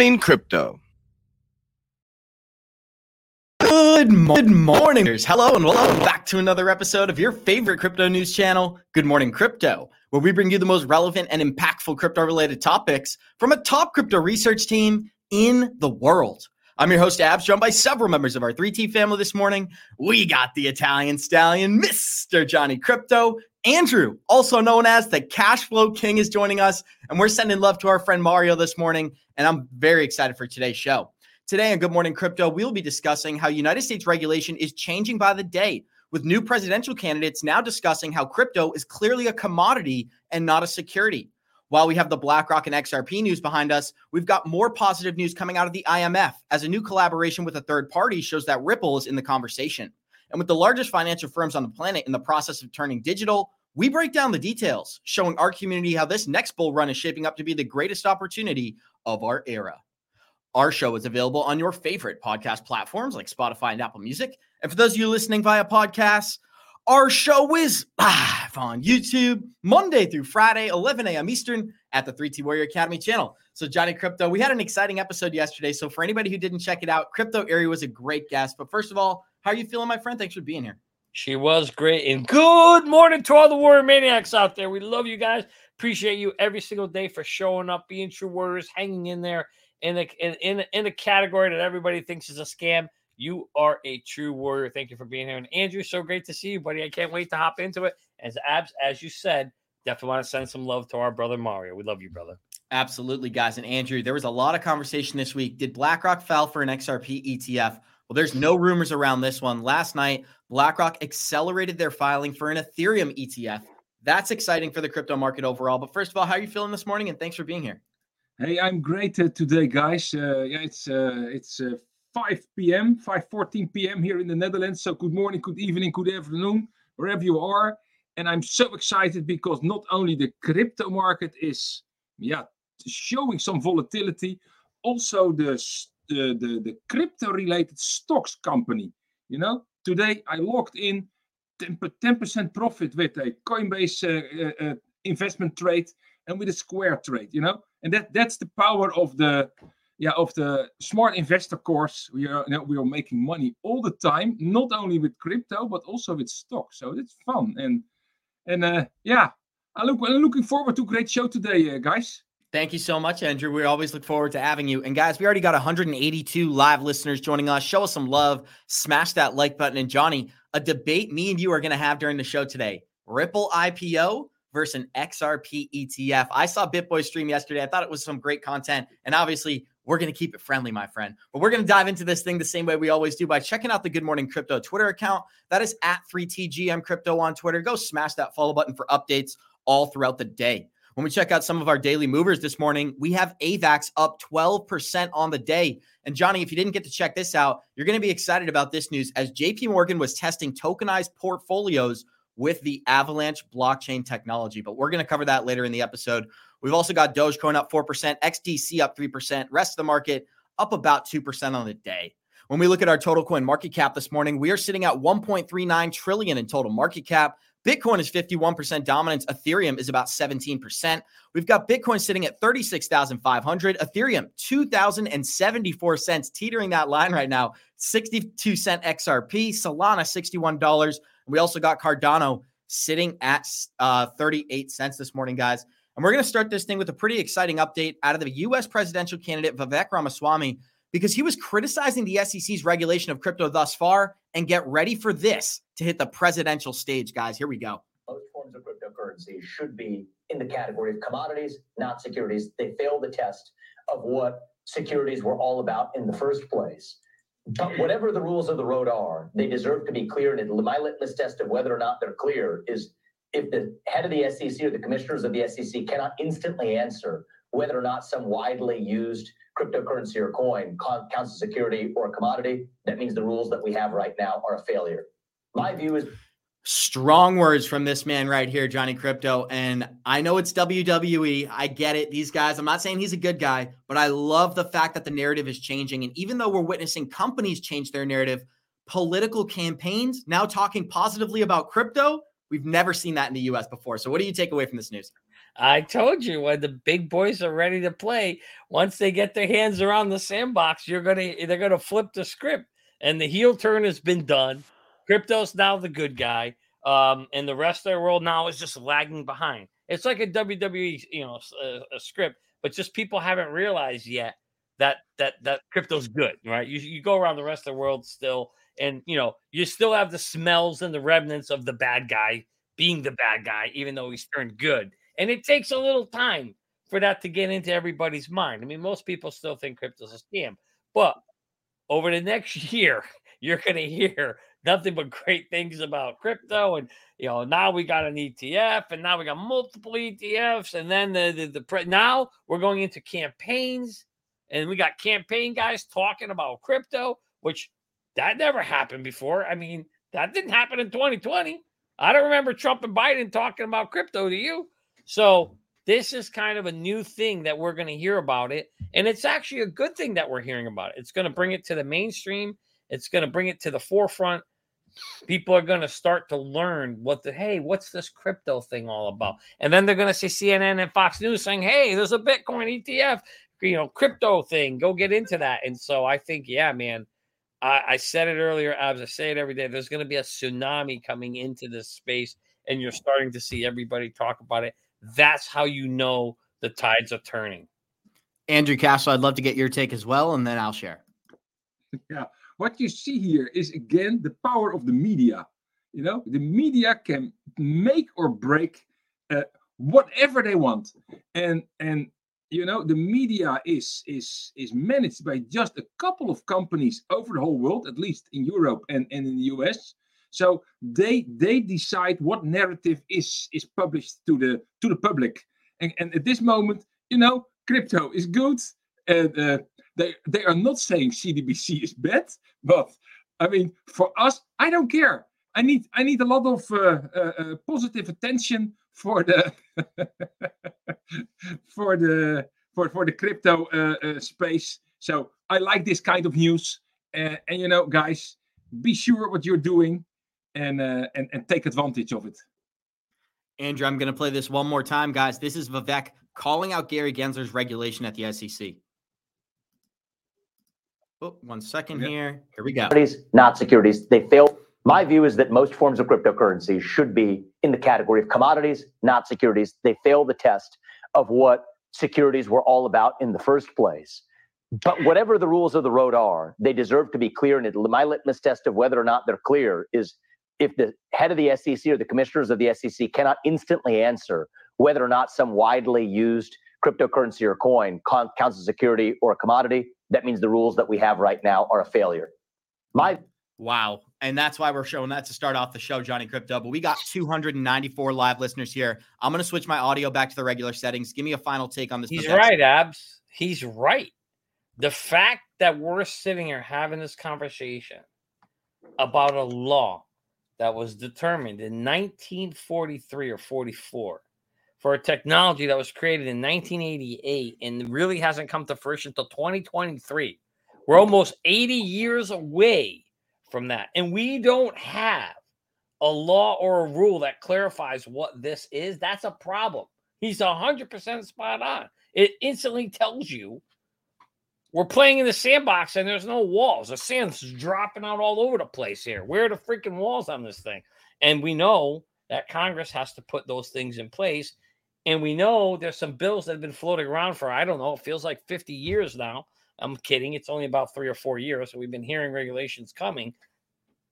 morning, crypto. Good, mo- good morningers. Hello and welcome back to another episode of your favorite crypto news channel, Good Morning Crypto, where we bring you the most relevant and impactful crypto related topics from a top crypto research team in the world. I'm your host, Abs, joined by several members of our 3T family this morning. We got the Italian stallion, Mr. Johnny Krypto. Andrew, also known as the Cash Flow King, is joining us. And we're sending love to our friend Mario this morning. And I'm very excited for today's show. Today on Good Morning Crypto, we'll be discussing how United States regulation is changing by the day, with new presidential candidates now discussing how crypto is clearly a commodity and not a security. While we have the BlackRock and XRP news behind us, we've got more positive news coming out of the IMF as a new collaboration with a third party shows that Ripple is in the conversation. And with the largest financial firms on the planet in the process of turning digital, we break down the details, showing our community how this next bull run is shaping up to be the greatest opportunity of our era. Our show is available on your favorite podcast platforms like Spotify and Apple Music. And for those of you listening via podcasts, our show is live on YouTube Monday through Friday, 11 a.m. Eastern at the 3T Warrior Academy channel. So, Johnny Krypto, we had an exciting episode yesterday. So, for anybody who didn't check it out, Crypto Ari was a great guest. But first of all, how are you feeling, my friend? Thanks for being here. She was great. And good morning to all the warrior maniacs out there. We love you guys. Appreciate you every single day for showing up, being true warriors, hanging in there in the in in, in the category that everybody thinks is a scam. You are a true warrior. Thank you for being here. And Andrew, so great to see you, buddy. I can't wait to hop into it. As abs, as you said, definitely want to send some love to our brother Mario. We love you, brother. Absolutely, guys. And Andrew, there was a lot of conversation this week. Did BlackRock file for an XRP ETF? Well, there's no rumors around this one. Last night, BlackRock accelerated their filing for an Ethereum ETF. That's exciting for the crypto market overall. But first of all, how are you feeling this morning? And thanks for being here. Hey, I'm great uh, today, guys. Uh, yeah, it's uh, it's 5 p.m., 5:14 p.m. here in the Netherlands. So good morning, good evening, good afternoon, wherever you are. And I'm so excited because not only the crypto market is, yeah, showing some volatility, also the the the, the crypto-related stocks company. You know, today I logged in 10 percent profit with a Coinbase uh, uh, investment trade and with a Square trade. You know and that that's the power of the yeah of the smart investor course we are you know, we are making money all the time not only with crypto but also with stocks. so it's fun and and uh, yeah i look i'm looking forward to a great show today uh, guys Thank you so much, Andrew. We always look forward to having you. And guys, we already got 182 live listeners joining us. Show us some love, smash that like button. And Johnny, a debate me and you are going to have during the show today Ripple IPO versus an XRP ETF. I saw BitBoy stream yesterday. I thought it was some great content. And obviously, we're going to keep it friendly, my friend. But we're going to dive into this thing the same way we always do by checking out the Good Morning Crypto Twitter account. That is at 3TGM Crypto on Twitter. Go smash that follow button for updates all throughout the day. When we check out some of our daily movers this morning, we have AVAX up 12% on the day. And Johnny, if you didn't get to check this out, you're going to be excited about this news as JP Morgan was testing tokenized portfolios with the Avalanche blockchain technology. But we're going to cover that later in the episode. We've also got Dogecoin up 4%, XDC up 3%, rest of the market up about 2% on the day. When we look at our total coin market cap this morning, we are sitting at 1.39 trillion in total market cap. Bitcoin is 51% dominance. Ethereum is about 17%. We've got Bitcoin sitting at 36,500. Ethereum, 2,074 cents, teetering that line right now. 62 cent XRP. Solana, $61. We also got Cardano sitting at uh, 38 cents this morning, guys. And we're going to start this thing with a pretty exciting update out of the U.S. presidential candidate Vivek Ramaswamy because he was criticizing the SEC's regulation of crypto thus far. And get ready for this to hit the presidential stage, guys. Here we go. Most forms of cryptocurrency should be in the category of commodities, not securities. They fail the test of what securities were all about in the first place. But whatever the rules of the road are, they deserve to be clear. And my litmus test of whether or not they're clear is if the head of the SEC or the commissioners of the SEC cannot instantly answer whether or not some widely used cryptocurrency or coin counts as security or a commodity, that means the rules that we have right now are a failure. My view is Strong words from this man right here, Johnny Krypto. And I know it's WWE. I get it. These guys, I'm not saying he's a good guy, but I love the fact that the narrative is changing. And even though we're witnessing companies change their narrative, political campaigns now talking positively about crypto, we've never seen that in the US before. So, what do you take away from this news? I told you when the big boys are ready to play, once they get their hands around the sandbox, you're gonna they're gonna flip the script. And the heel turn has been done. Crypto's now the good guy. Um, and the rest of the world now is just lagging behind. It's like a WWE, you know, a, a script, but just people haven't realized yet that that that crypto's good, right? You you go around the rest of the world still, and you know you still have the smells and the remnants of the bad guy being the bad guy, even though he's turned good. And it takes a little time for that to get into everybody's mind. I mean, most people still think crypto's a scam, but over the next year, you're going to hear nothing but great things about crypto. And, you know, now we got an ETF and now we got multiple ETFs. And then the, the, the pre- now we're going into campaigns and we got campaign guys talking about crypto, which that never happened before. I mean, that didn't happen in 2020. I don't remember Trump and Biden talking about crypto. Do you? So this is kind of a new thing that we're going to hear about it. And it's actually a good thing that we're hearing about it. It's going to bring it to the mainstream, it's going to bring it to the forefront. People are going to start to learn what the hey, what's this crypto thing all about? And then they're going to see CNN and Fox News saying, hey, there's a Bitcoin ETF, you know, crypto thing. Go get into that. And so I think, yeah, man, I, I said it earlier, Abs. I say it every day. There's going to be a tsunami coming into this space, and you're starting to see everybody talk about it. That's how you know the tides are turning. Andrew Castle, I'd love to get your take as well, and then I'll share. Yeah, what you see here is again the power of the media. You know, the media can make or break uh, whatever they want, and and you know the media is is is managed by just a couple of companies over the whole world, at least in Europe and and in the US. So they they decide what narrative is is published to the to the public, and and at this moment, you know, crypto is good, and uh, they they are not saying CDBC is bad, but I mean, for us, I don't care. I need I need a lot of uh, uh, uh positive attention for the for the for for the crypto uh, uh, space. So I like this kind of news. and you know, guys, be sure what you're doing and uh, and and take advantage of it. Andrew, I'm going to play this one more time, guys. This is Vivek calling out Gary Gensler's regulation at the SEC. Oh, one second here. Here we go. Commodities, not securities. They fail. My view is that most forms of cryptocurrency should be in the category of commodities, not securities. They fail the test of what securities were all about in the first place. But whatever the rules of the road are, they deserve to be clear. And it, my litmus test of whether or not they're clear is if the head of the SEC or the commissioners of the SEC cannot instantly answer whether or not some widely used cryptocurrency or coin counts as a security or a commodity, that means the rules that we have right now are a failure. My wow. And that's why we're showing that to start off the show, Johnny Krypto. But we got 294 live listeners here. I'm going to switch my audio back to the regular settings. Give me a final take on this. He's right, Abs. He's right. The fact that we're sitting here having this conversation about a law that was determined in 1943 or 44 for a technology that was created in 1988 and really hasn't come to fruition until 2023. We're almost 80 years away from that. And we don't have a law or a rule that clarifies what this is. That's a problem. He's 100% spot on. It instantly tells you we're playing in the sandbox and there's no walls. The sand's dropping out all over the place here. Where are the freaking walls on this thing? And we know that Congress has to put those things in place. And we know there's some bills that have been floating around for, I don't know, it feels like 50 years now. I'm kidding. It's only about three or four years. So we've been hearing regulations coming.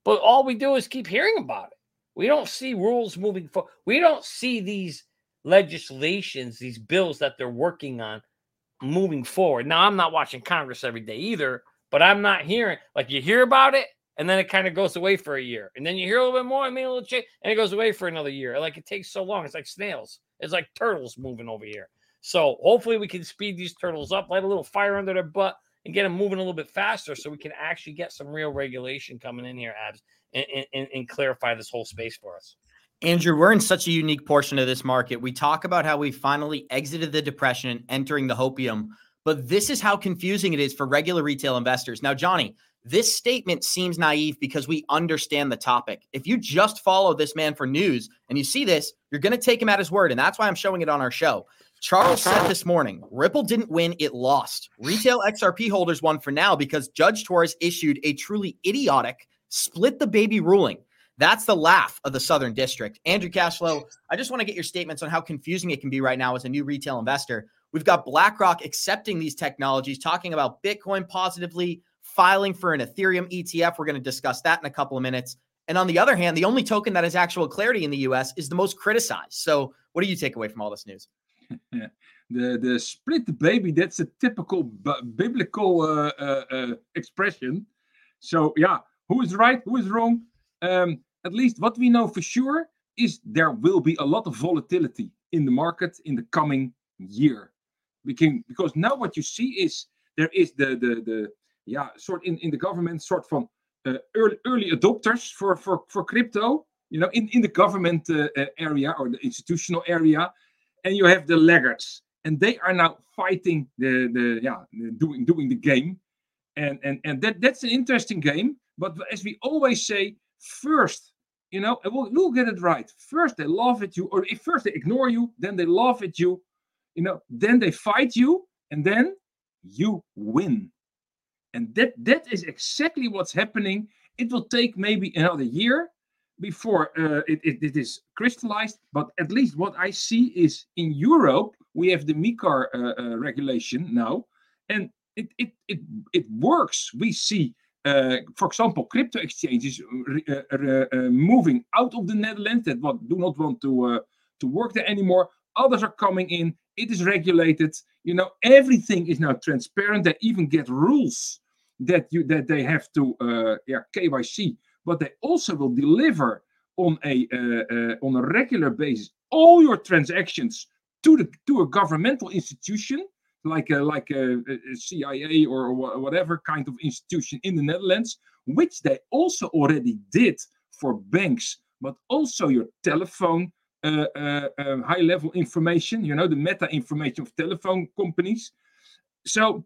But all we do is keep hearing about it. We don't see rules moving forward. We don't see these legislations, these bills that they're working on moving forward. Now, I'm not watching Congress every day either, but I'm not hearing like you hear about it and then it kind of goes away for a year. And then you hear a little bit more, I mean, a little change, and it goes away for another year. Like it takes so long. It's like snails. It's like turtles moving over here. So hopefully we can speed these turtles up, light a little fire under their butt, and get them moving a little bit faster so we can actually get some real regulation coming in here, abs, and, and, and clarify this whole space for us. Andrew, we're in such a unique portion of this market. We talk about how we finally exited the depression and entering the hopium, but this is how confusing it is for regular retail investors. Now, Johnny, This statement seems naive because we understand the topic. If you just follow this man for news and you see this, you're going to take him at his word. And that's why I'm showing it on our show. Charles said this morning Ripple didn't win, it lost. Retail XRP holders won for now because Judge Torres issued a truly idiotic split the baby ruling. That's the laugh of the Southern District. Andrew Cashflow, I just want to get your statements on how confusing it can be right now as a new retail investor. We've got BlackRock accepting these technologies, talking about Bitcoin positively, filing for an Ethereum ETF. We're going to discuss that in a couple of minutes. And on the other hand, the only token that has actual clarity in the US is the most criticized. So, what do you take away from all this news? The the split baby. That's a typical b- biblical uh, uh, uh, expression. So yeah, who is right? Who is wrong? Um, at least what we know for sure is there will be a lot of volatility in the market in the coming year. Because now what you see is there is the the the yeah sort in in the government sort from uh, early early adopters for for for crypto. You know, in in the government uh, uh, area or the institutional area and you have the laggards, and they are now fighting the the yeah doing doing the game, and and and that that's an interesting game. But as we always say, first, you know, we'll, we'll get it right. First they laugh at you, or if first they ignore you, then they laugh at you, you know, then they fight you, and then you win. And that that is exactly what's happening. It will take maybe another year, before uh, it, it, it is crystallized. But at least what I see is in Europe, we have the MiCAR uh, uh, regulation now, and it, it, it, it works. We see, for example, crypto exchanges uh, uh, moving out of the Netherlands that do not want to, to work there anymore. Others are coming in. It is regulated. You know, everything is now transparent. They even get rules that you that they have to yeah KYC but they also will deliver on a uh, uh, on a regular basis all your transactions to the to a governmental institution like a, like a, a CIA or whatever kind of institution in the Netherlands, which they also already did for banks, but also your telephone uh, uh, uh, high level information, you know, the meta information of telephone companies. So,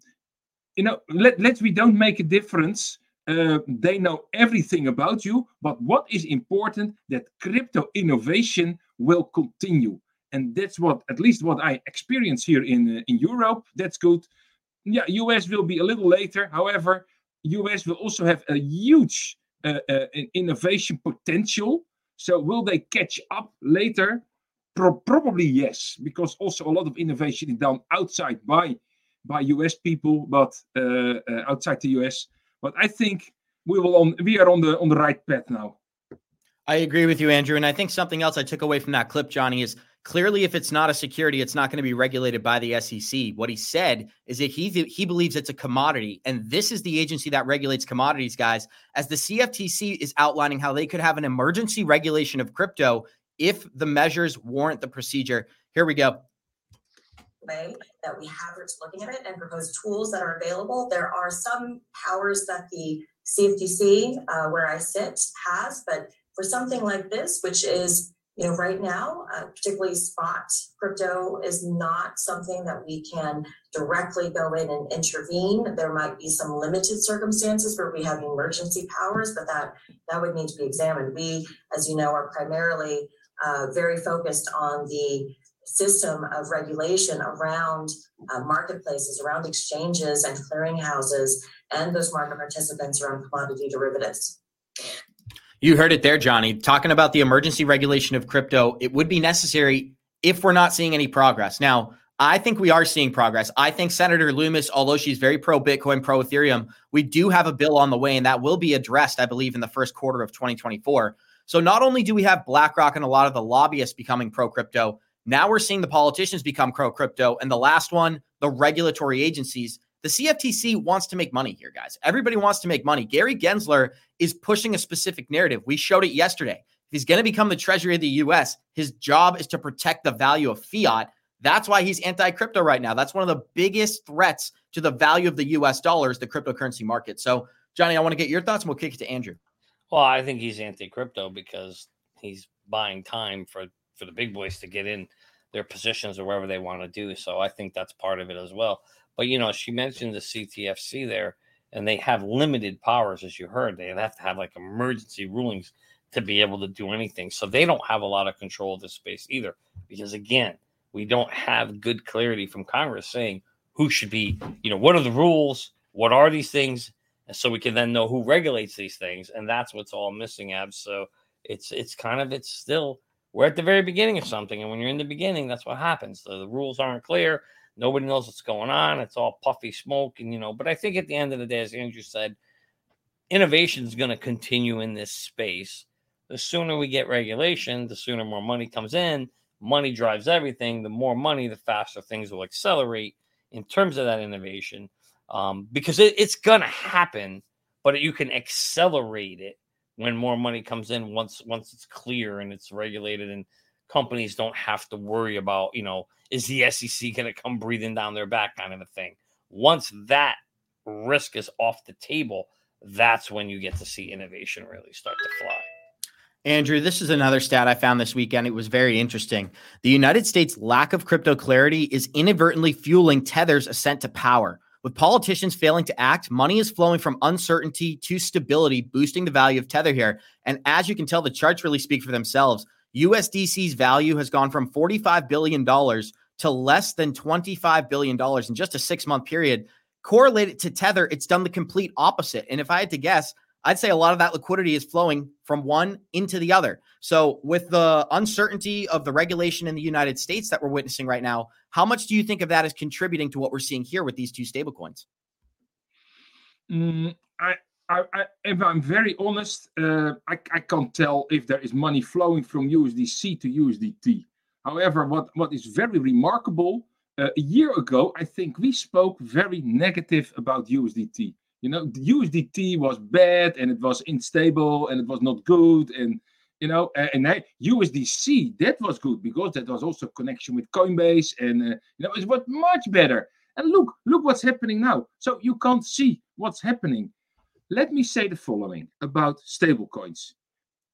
you know, let, let we don't make a difference uh, they know everything about you, but what is important that crypto innovation will continue, and that's what at least what I experience here in uh, in Europe. That's good. Yeah, US will be a little later. However, US will also have a huge uh, uh, innovation potential. So will they catch up later? Pro- probably yes, because also a lot of innovation is done outside by by US people, but uh, uh, outside the US but I think we will on we are on the on the right path now. I agree with you, Andrew. And I think something else I took away from that clip, Johnny, is clearly if it's not a security, it's not going to be regulated by the SEC. What he said is that he he believes it's a commodity, and this is the agency that regulates commodities, guys. As the CFTC is outlining how they could have an emergency regulation of crypto if the measures warrant the procedure. Here we go way that we have looking at it and propose tools that are available. There are some powers that the CFTC, uh, where I sit, has, but for something like this, which is you know right now, uh, particularly spot crypto, is not something that we can directly go in and intervene. There might be some limited circumstances where we have emergency powers, but that that would need to be examined. We, as you know, are primarily uh, very focused on the system of regulation around uh, marketplaces, around exchanges and clearinghouses, and those market participants around commodity derivatives. You heard it there, Johnny. Talking about the emergency regulation of crypto, it would be necessary if we're not seeing any progress. Now, I think we are seeing progress. I think Senator Lummis, although she's very pro Bitcoin, pro Ethereum, we do have a bill on the way, and that will be addressed, I believe, in the first quarter of 2024. So not only do we have BlackRock and a lot of the lobbyists becoming pro crypto, now we're seeing the politicians become pro crypto. And the last one, the regulatory agencies. The CFTC wants to make money here, guys. Everybody wants to make money. Gary Gensler is pushing a specific narrative. We showed it yesterday. If he's going to become the treasury of the US, his job is to protect the value of fiat. That's why he's anti crypto right now. That's one of the biggest threats to the value of the US dollars, the cryptocurrency market. So, Johnny, I want to get your thoughts and we'll kick it to Andrew. Well, I think he's anti crypto because he's buying time for for the big boys to get in their positions or wherever they want to do. So I think that's part of it as well. But you know, she mentioned the CTFC there. and they have limited powers, as you heard. They have to have like emergency rulings to be able to do anything. So they don't have a lot of control of this space either, because again, we don't have good clarity from Congress saying who should be, you know, what are the rules, what are these things, and so we can then know who regulates these things, and that's what's all missing, abs. So it's it's kind of it's still we're at the very beginning of something, and when you're in the beginning, that's what happens. The, the rules aren't clear. Nobody knows what's going on. It's all puffy smoke, and you know. But I think at the end of the day, as Andrew said, innovation is going to continue in this space. The sooner we get regulation, the sooner more money comes in. Money drives everything. The more money, the faster things will accelerate in terms of that innovation, um, because it, it's going to happen. But you can accelerate it when more money comes in once once it's clear and it's regulated and companies don't have to worry about you know is the SEC going to come breathing down their back kind of a thing. Once that risk is off the table, that's when you get to see innovation really start to fly. Andrew, this is another stat I found this weekend. It was very interesting. The United States' lack of crypto clarity is inadvertently fueling Tether's ascent to power. With politicians failing to act, money is flowing from uncertainty to stability, boosting the value of Tether here. And as you can tell, the charts really speak for themselves. USDC's value has gone from $45 billion to less than $25 billion in just a six month period. Correlated to Tether, it's done the complete opposite. And if I had to guess, I'd say a lot of that liquidity is flowing from one into the other. So, with the uncertainty of the regulation in the United States that we're witnessing right now, how much do you think of that as contributing to what we're seeing here with these two stablecoins? Mm, I, I, I, if I'm very honest, uh, I, I can't tell if there is money flowing from USDC to USDT. However, what, what is very remarkable, uh, a year ago, I think we spoke very negative about USDT. You know, USDT was bad and it was unstable and it was not good. And, you know, and, and USDC, that was good because that was also connection with Coinbase and, uh, you know, it was much better. And look, look what's happening now. So you can't see what's happening. Let me say the following about stablecoins.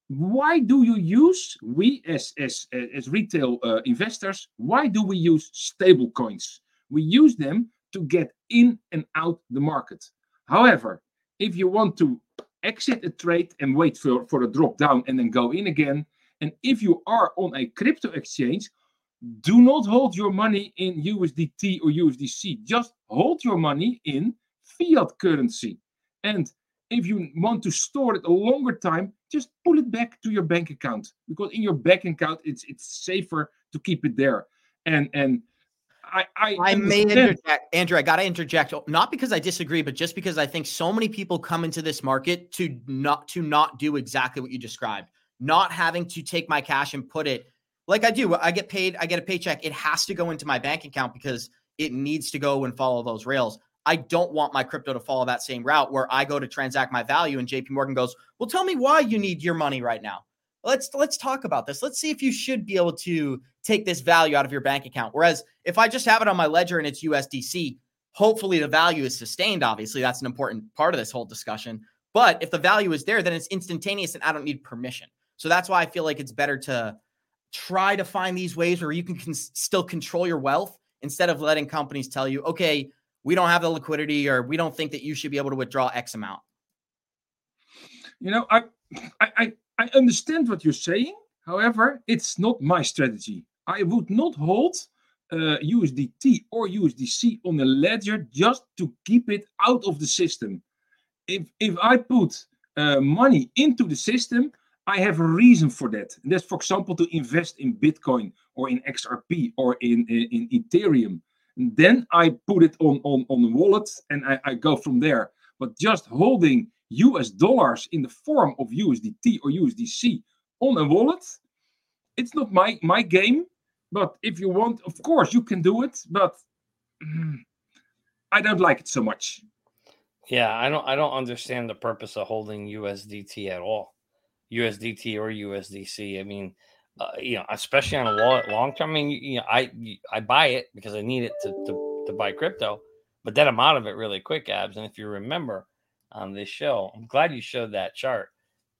Why do you use we as as as retail uh, investors why do we use stablecoins? we use them to get in and out the market. However if you want to exit a trade and wait for for a drop down and then go in again and if you are on a crypto exchange do not hold your money in usdt or usdc just hold your money in fiat currency. And if you want to store it a longer time, just pull it back to your bank account because in your bank account it's it's safer to keep it there. And and I I, I may interject, Andrew. I got to interject, not because I disagree, but just because I think so many people come into this market to not to not do exactly what you described, not having to take my cash and put it like I do. I get paid, I get a paycheck. It has to go into my bank account because it needs to go and follow those rails. I don't want my crypto to follow that same route where I go to transact my value and JP Morgan goes, "Well, tell me why you need your money right now." Let's let's talk about this. Let's see if you should be able to take this value out of your bank account. Whereas if I just have it on my ledger and it's USDC, hopefully the value is sustained. Obviously, that's an important part of this whole discussion. But if the value is there, then it's instantaneous and I don't need permission. So that's why I feel like it's better to try to find these ways where you can, still control your wealth instead of letting companies tell you, okay, we don't have the liquidity or we don't think that you should be able to withdraw X amount? You know, I I I understand what you're saying. However, it's not my strategy. I would not hold uh, USDT or USDC on the ledger just to keep it out of the system. If if I put uh, money into the system, I have a reason for that. And that's, for example, to invest in Bitcoin or in XRP or in, in, in Ethereum. Then I put it on on on the wallet and I, I go from there. But just holding US dollars in the form of USDT or USDC on a wallet, it's not my my game. But if you want, of course, you can do it. But I don't like it so much. Yeah, I don't I don't understand the purpose of holding USDT at all. USDT or USDC. I mean, uh, you know, especially on a long, long term. I mean, you know, I I buy it because I need it to, to to buy crypto, but then I'm out of it really quick, abs. And if you remember on this show, I'm glad you showed that chart.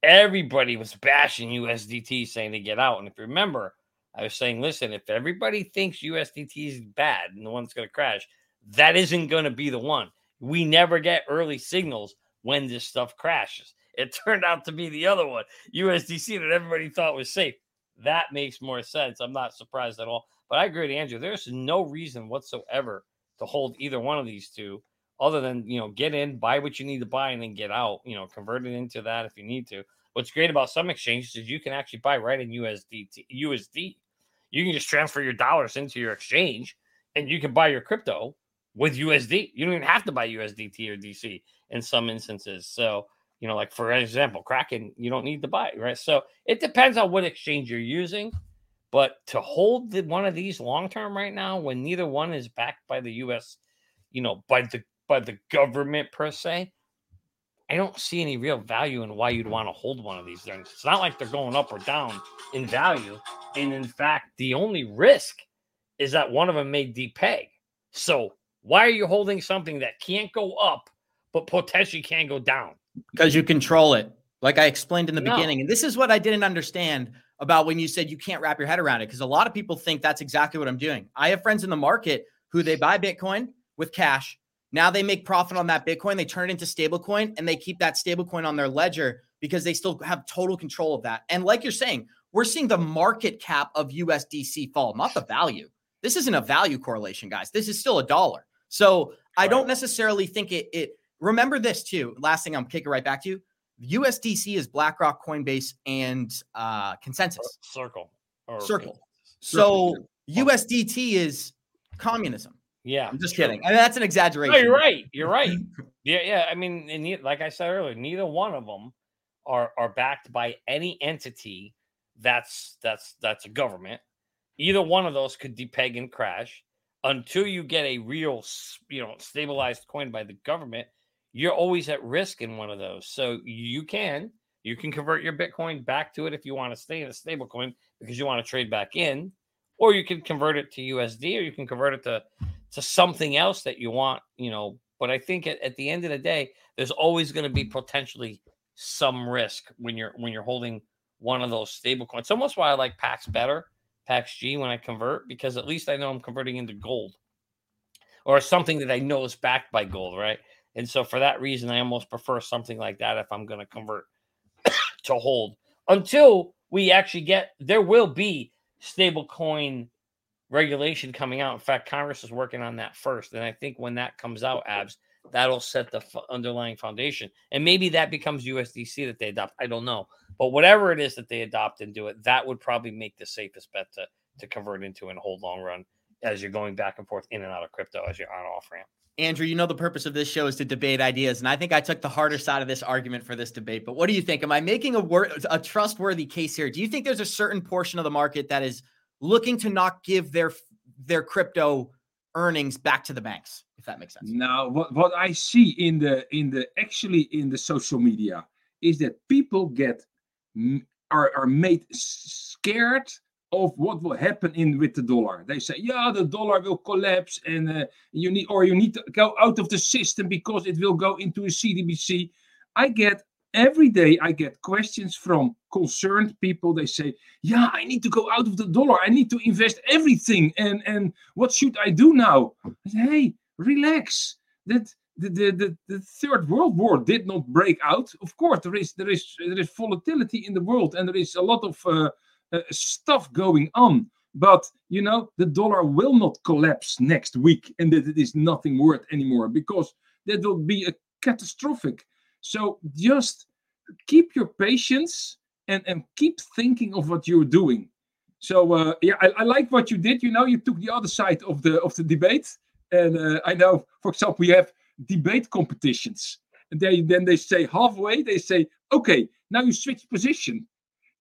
Everybody was bashing USDT, saying to get out. And if you remember, I was saying, listen, if everybody thinks USDT is bad and the one's going to crash, that isn't going to be the one. we never get early signals when this stuff crashes. It turned out to be the other one, USDC, that everybody thought was safe. That makes more sense. I'm not surprised at all. But I agree with Andrew. There's no reason whatsoever to hold either one of these two other than, you know, get in, buy what you need to buy, and then get out, you know, convert it into that if you need to. What's great about some exchanges is you can actually buy right in USD. USD. You can just transfer your dollars into your exchange and you can buy your crypto with USD. You don't even have to buy USDT or DC in some instances. So, you know, like for example, Kraken, you don't need to buy, right? So it depends on what exchange you're using. But to hold the, one of these long term right now, when neither one is backed by the U.S., you know, by the by the government per se, I don't see any real value in why you'd want to hold one of these things. It's not like they're going up or down in value, and in fact, the only risk is that one of them may depeg. So why are you holding something that can't go up but potentially can go down? Because you control it, like I explained in the No. beginning. And this is what I didn't understand about when you said you can't wrap your head around it. Because a lot of people think that's exactly what I'm doing. I have friends in the market who they buy Bitcoin with cash. Now they make profit on that Bitcoin, they turn it into stablecoin, and they keep that stablecoin on their ledger because they still have total control of that. And like you're saying, we're seeing the market cap of USDC fall, not the value. This isn't a value correlation, guys. This is still a dollar. So I don't necessarily think it. It remember this too. Last thing, I'm kicking right back to you. USDC is BlackRock, Coinbase, and uh, Consensus Circle or Circle. Circle, So USDT is communism. Yeah, I'm just true. kidding. I mean, that's an exaggeration. No, you're right. You're right. Yeah, yeah. I mean, and like I said earlier, neither one of them are are backed by any entity that's that's that's a government. Either one of those could depeg and crash until you get a real, you know, stabilized coin by the government. You're always at risk in one of those. So you can you can convert your Bitcoin back to it if you want to stay in a stable coin because you want to trade back in, or you can convert it to USD, or you can convert it to to something else that you want, you know. But I think at, at the end of the day, there's always going to be potentially some risk when you're when you're holding one of those stable coins. It's almost why I like Pax better, Pax G when I convert, because at least I know I'm converting into gold or something that I know is backed by gold, right? And so for that reason, I almost prefer something like that if I'm going to convert to hold until we actually get there will be stable coin regulation coming out. In fact, Congress is working on that first. And I think when that comes out, abs, that'll set the f- underlying foundation. And maybe that becomes USDC that they adopt. I don't know. But whatever it is that they adopt and do it, that would probably make the safest bet to, to convert into and hold long run as you're going back and forth in and out of crypto as you're on off ramp. Andrew, you know the purpose of this show is to debate ideas, and I think I took the harder side of this argument for this debate. But what do you think? Am I making a wor- a trustworthy case here? Do you think there's a certain portion of the market that is looking to not give their their crypto earnings back to the banks? If that makes sense. Now, what, what I see in the in the actually in the social media is that people get are are made scared of what will happen in with the dollar. They say, yeah, the dollar will collapse, and uh, you need or you need to go out of the system because it will go into a CDBC. I get every day I get questions from concerned people. They say, yeah, I need to go out of the dollar. I need to invest everything, and and what should I do now? I say, hey, relax. That the, the, the, the third world war did not break out. Of course, there is there is there is volatility in the world, and there is a lot of uh, uh, stuff going on. But you know, the dollar will not collapse next week, and that it is nothing worth anymore because that will be a catastrophic. So just keep your patience and and keep thinking of what you're doing. So uh, yeah, I, I like what you did. You know, you took the other side of the of the debate, and uh, I know, for example, we have debate competitions, and they then they say halfway they say, okay, now you switch position.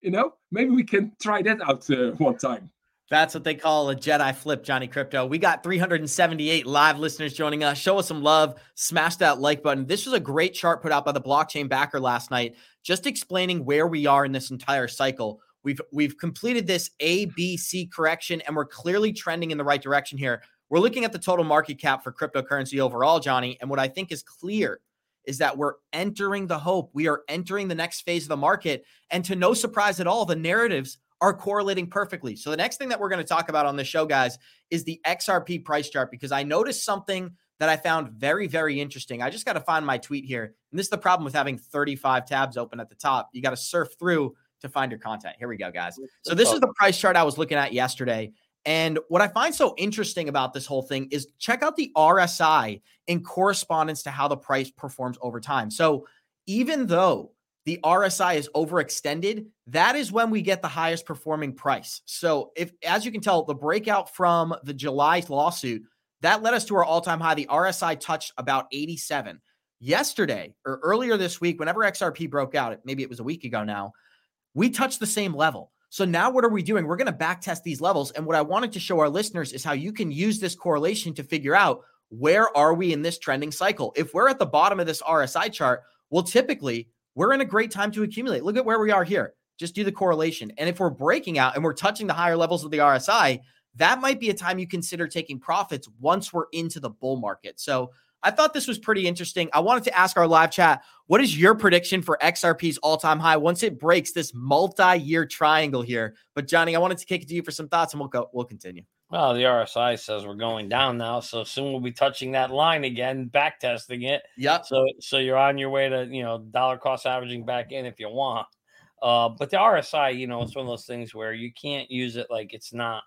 You know, maybe we can try that out uh, one time. That's what they call a Jedi flip, Johnny Krypto. We got 378 live listeners joining us. Show us some love. Smash that like button. This was a great chart put out by the blockchain backer last night, just explaining where we are in this entire cycle. We've we've completed this ABC correction, and we're clearly trending in the right direction here. We're looking at the total market cap for cryptocurrency overall, Johnny. And what I think is clear is that we're entering the hope. We are entering the next phase of the market. And to no surprise at all, the narratives are correlating perfectly. So the next thing that we're going to talk about on the show, guys, is the XRP price chart because I noticed something that I found very, very interesting. I just got to find my tweet here. And this is the problem with having 35 tabs open at the top. You got to surf through to find your content. Here we go, guys. So this is the price chart I was looking at yesterday. And what I find so interesting about this whole thing is check out the RSI in correspondence to how the price performs over time. So even though the RSI is overextended, that is when we get the highest performing price. So if as you can tell, the breakout from the July lawsuit, that led us to our all-time high. The RSI touched about 87. Yesterday or earlier this week, whenever XRP broke out, maybe it was a week ago now, we touched the same level. So now what are we doing? We're going to back test these levels. And what I wanted to show our listeners is how you can use this correlation to figure out where are we in this trending cycle. If we're at the bottom of this RSI chart, well, typically we're in a great time to accumulate. Look at where we are here. Just do the correlation. And if we're breaking out and we're touching the higher levels of the RSI, that might be a time you consider taking profits once we're into the bull market. So I thought this was pretty interesting. I wanted to ask our live chat, what is your prediction for XRP's all-time high once it breaks this multi-year triangle here? But Johnny, I wanted to kick it to you for some thoughts, and we'll go. We'll continue. Well, the RSI says we're going down now, so soon we'll be touching that line again, back testing it. Yep. So, so you're on your way to you know dollar cost averaging back in if you want. Uh, but the RSI, you know, it's one of those things where you can't use it like it's not,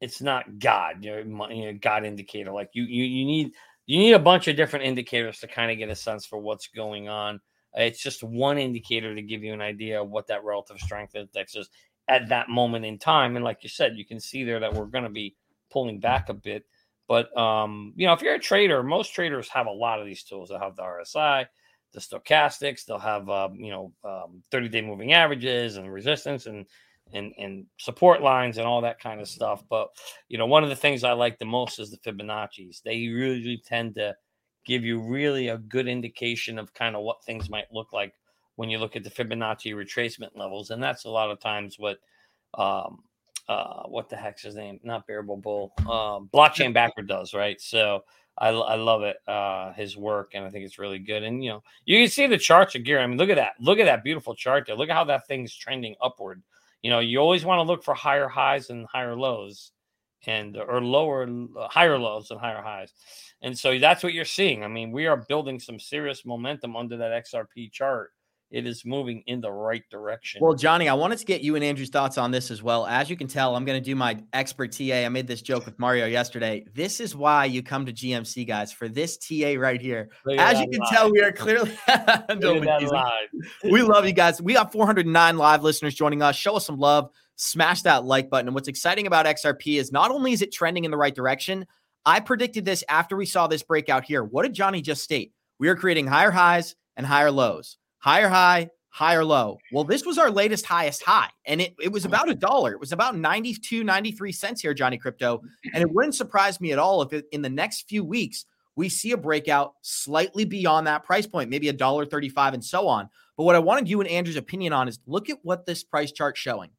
it's not God, you know, God indicator. Like you, you, you need you need a bunch of different indicators to kind of get a sense for what's going on. It's just one indicator to give you an idea of what that relative strength index is at that moment in time. And like you said, you can see there that we're going to be pulling back a bit. But um, you know, if you're a trader, most traders have a lot of these tools. They'll have the RSI, the stochastics. They'll have um, you know um, 30-day moving averages and resistance and and and support lines and all that kind of stuff. But you know, one of the things I like the most is the Fibonacci's. They really tend to give you really a good indication of kind of what things might look like when you look at the Fibonacci retracement levels, and that's a lot of times what um uh what the heck's his name? Not Bearable Bull, um, blockchain backer does, right? So. I, I love it, uh, his work, and I think it's really good. And you know, you can see the charts of gear. I mean, look at that. Look at that beautiful chart there. Look at how that thing's trending upward you know, you always want to look for higher highs and higher lows and or lower uh, higher lows and higher highs. And so that's what you're seeing. I mean, we are building some serious momentum under that XRP chart it is moving in the right direction. Well, Johnny, I wanted to get you and Andrew's thoughts on this as well. As you can tell, I'm going to do my expert TA. I made this joke with Mario yesterday. This is why you come to GMC, guys, for this TA right here. As you can line. tell, we are clearly we love you guys. We got 409 live listeners joining us. Show us some love. Smash that like button. And what's exciting about XRP is not only is it trending in the right direction, I predicted this after we saw this breakout here. What did Johnny just state? We are creating higher highs and higher lows higher high, higher low. Well, this was our latest highest high, and it, it was mm. about a dollar. It was about 92, 93 cents here, Johnny Krypto. And it wouldn't surprise me at all if it, in the next few weeks we see a breakout slightly beyond that price point, maybe a dollar 35 and so on. But what I wanted you and Andrew's opinion on is look at what this price chart showing.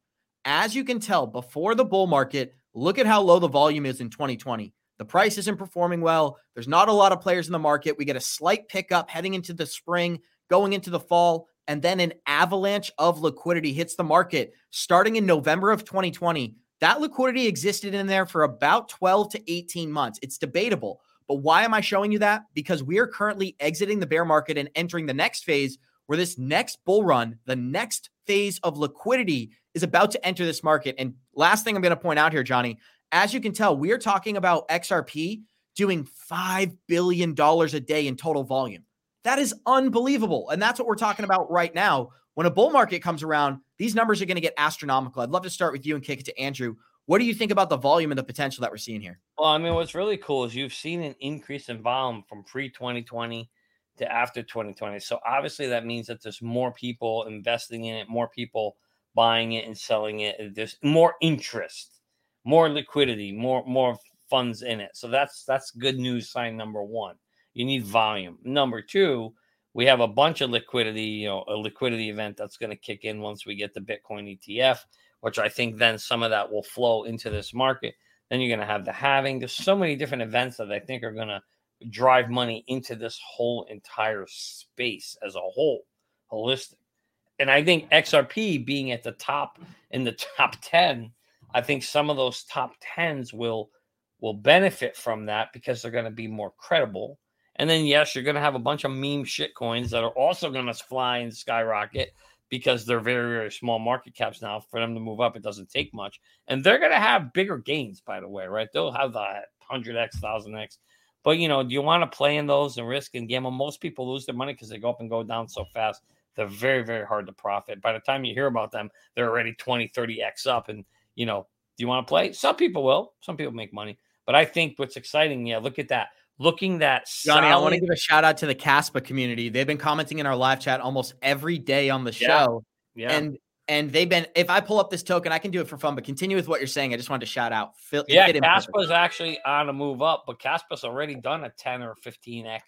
As you can tell, before the bull market, look at how low the volume is in 2020. The price isn't performing well. There's not a lot of players in the market. We get a slight pickup heading into the spring going into the fall, and then an avalanche of liquidity hits the market starting in November of 2020. That liquidity existed in there for about 12 to 18 months. It's debatable. But why am I showing you that? Because we are currently exiting the bear market and entering the next phase where this next bull run, the next phase of liquidity is about to enter this market. And last thing I'm going to point out here, Johnny, as you can tell, we are talking about XRP doing $5 billion a day in total volume. That is unbelievable. And that's what we're talking about right now. When a bull market comes around, these numbers are going to get astronomical. I'd love to start with you and kick it to Andrew. What do you think about the volume and the potential that we're seeing here? Well, I mean, what's really cool is you've seen an increase in volume from pre 2020 to after 2020. So obviously, that means that there's more people investing in it, more people buying it and selling it. There's more interest, more liquidity, more more funds in it. So that's that's good news. Sign number one you need volume. Number two, we have a bunch of liquidity, you know, a liquidity event that's going to kick in once we get the Bitcoin ETF, which I think then some of that will flow into this market. Then you're going to have the halving. There's so many different events that I think are going to drive money into this whole entire space as a whole, holistic. And I think XRP being at the top in the top 10, I think some of those top 10s will will benefit from that because they're going to be more credible. And then, yes, you're going to have a bunch of meme shit coins that are also going to fly and skyrocket because they're very, very small market caps now. For them to move up, it doesn't take much. And they're going to have bigger gains, by the way, right? They'll have the 100x, 1000x. But, you know, do you want to play in those and risk and gamble? Most people lose their money because they go up and go down so fast. They're very, very hard to profit. By the time you hear about them, they're already 20, 30x up. And, you know, do you want to play? Some people will. Some people make money. But I think what's exciting, yeah, look at that. Looking that Johnny, solid... I want to give a shout out to the Kaspa community. They've been commenting in our live chat almost every day on the show. Yeah. yeah. And and they've been if I pull up this token, I can do it for fun, but continue with what you're saying. I just wanted to shout out. Phil, yeah, Kaspa's actually on a move up, but Kaspa's already done a 10 or 15x.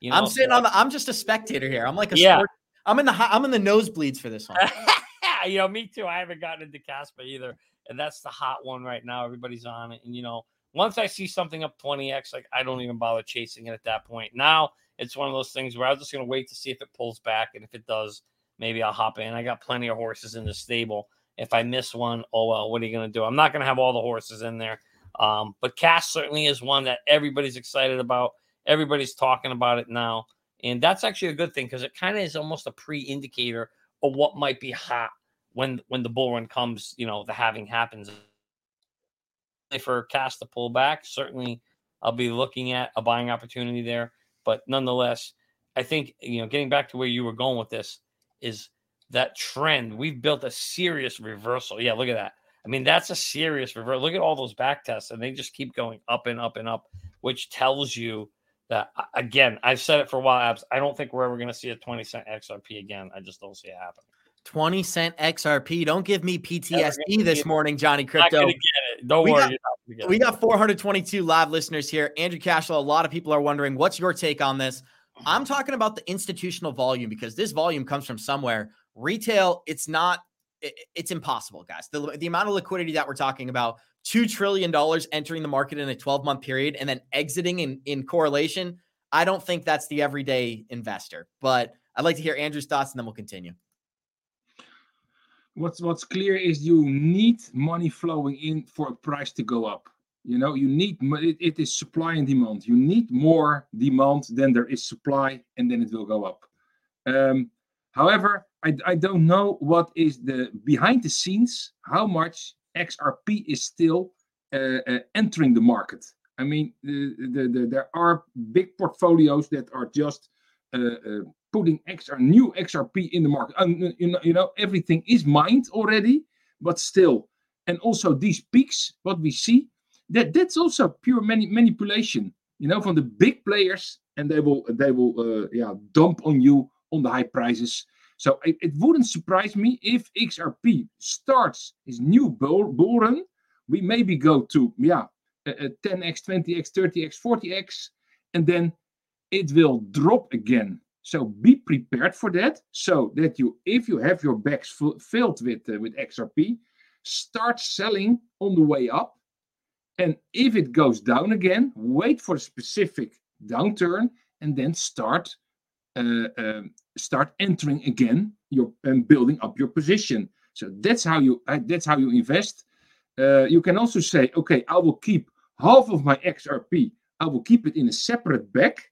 You know, I'm sitting on the I'm just a spectator here. I'm like a yeah. Sport, I'm in the I'm in the nosebleeds for this one. you know, me too. I haven't gotten into Kaspa either. And that's the hot one right now. Everybody's on it. And you know, once I see something up 20x, like I don't even bother chasing it at that point. Now it's one of those things where I'm just gonna wait to see if it pulls back. And if it does, maybe I'll hop in. I got plenty of horses in the stable. If I miss one, oh well, what are you gonna do? I'm not gonna have all the horses in there. Um, but Kas certainly is one that everybody's excited about. Everybody's talking about it now. And that's actually a good thing because it kind of is almost a pre-indicator of what might be hot when when the bull run comes, you know, the halving happens for Kas to pull back, certainly I'll be looking at a buying opportunity there. But nonetheless, I think you know, getting back to where you were going with this is that trend. We've built a serious reversal. Yeah, look at that. I mean, that's a serious reversal. Look at all those back tests, and they just keep going up and up and up, which tells you that again, I've said it for a while, abs. I don't think we're ever going to see a 20 cent XRP again. I just don't see it happening. 20 cent XRP. Don't give me PTSD this morning, Johnny Krypto. Don't we worry. Got, we got 422 live listeners here. Andrew Cashflow, a lot of people are wondering what's your take on this? I'm talking about the institutional volume because this volume comes from somewhere. Retail, it's not, it's impossible, guys. The, the amount of liquidity that we're talking about, $2 trillion entering the market in a 12 month period and then exiting in, in correlation. I don't think that's the everyday investor, but I'd like to hear Andrew's thoughts and then we'll continue what's what's clear is you need money flowing in for a price to go up. You know you need it, it is supply and demand. You need more demand than there is supply and then it will go up. Um, however I, I don't know what is the behind the scenes how much xrp is still uh, uh, entering the market. I mean the, the, the, there are big portfolios that are just uh, uh putting XR, new XRP in the market. And you know, you know, everything is mined already, but still. And also these peaks, what we see, that that's also pure mani- manipulation. You know, from the big players, and they will they will uh, yeah dump on you on the high prices. So it, it wouldn't surprise me if XRP starts his new bull, bull run. We maybe go to yeah, a, a 10x, 20x, 30x, 40x, and then it will drop again so be prepared for that, so that you, if you have your bags filled with uh, with XRP, start selling on the way up. And if it goes down again, wait for a specific downturn, and then start uh, uh, start entering again your and building up your position. So that's how you uh, that's how you invest. Uh, you can also say, okay, I will keep half of my XRP. I will keep it in a separate bag,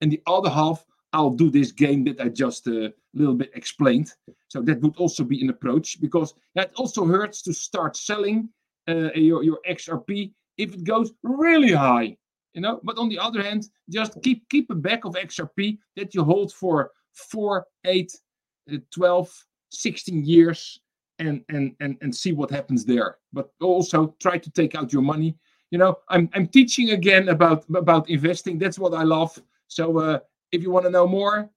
and the other half I'll do this game that I just a uh, little bit explained. So that would also be an approach because that also hurts to start selling uh, your, your XRP if it goes really high, you know. But on the other hand, just keep keep a bag of XRP that you hold for four, eight, uh, 12, 16 years and, and, and, and see what happens there. But also try to take out your money. You know, I'm, I'm teaching again about, about investing. That's what I love. So uh, if you want to know more,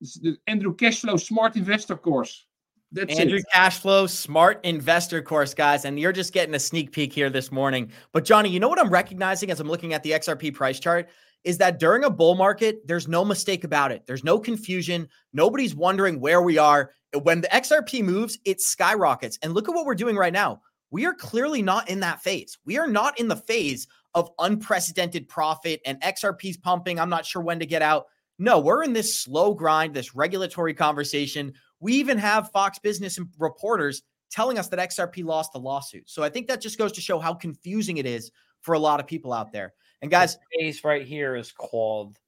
the Andrew Cashflow Smart Investor course. That's Andrew it. Cashflow Smart Investor course, guys. And you're just getting a sneak peek here this morning. But Johnny, you know what I'm recognizing as I'm looking at the XRP price chart? Is that during a bull market, there's no mistake about it. There's no confusion. Nobody's wondering where we are. When the XRP moves, it skyrockets. And look at what we're doing right now. We are clearly not in that phase. We are not in the phase of unprecedented profit and XRP's pumping. I'm not sure when to get out. No, we're in this slow grind, this regulatory conversation. We even have Fox Business reporters telling us that XRP lost the lawsuit. So I think that just goes to show how confusing it is for a lot of people out there. And guys, phase right here is called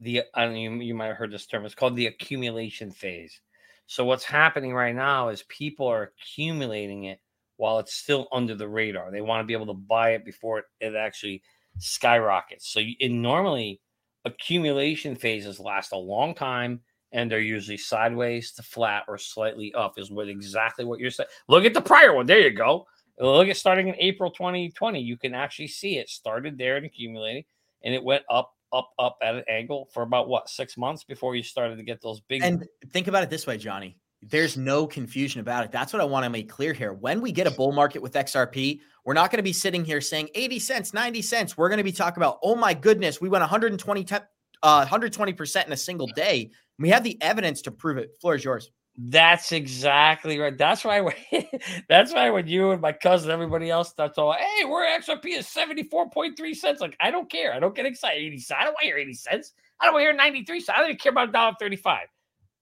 the I don't you, you might have heard this term. It's called the accumulation phase. So what's happening right now is people are accumulating it while it's still under the radar. They want to be able to buy it before it, it actually skyrockets. So you, normally accumulation phases last a long time and they're usually sideways to flat or slightly up is what exactly what you're saying. Look at the prior one. There you go. Look at starting in April 2020. You can actually see it started there and accumulating and it went up up, up at an angle for about what six months before you started to get those big. And think about it this way, Johnny. There's no confusion about it. That's what I want to make clear here. When we get a bull market with XRP, we're not going to be sitting here saying 80 cents, 90 cents. We're going to be talking about, oh my goodness, we went 120, uh, 120% in a single day. We have the evidence to prove it. Floor is yours. That's exactly right. That's why. that's why when you and my cousin, everybody else starts all, hey, we're XRP is seventy four point three cents. Like I don't care. I don't get excited. Eighty cents. I don't want to hear eighty cents. I don't want to hear ninety three cents. I don't care about a dollar thirty five.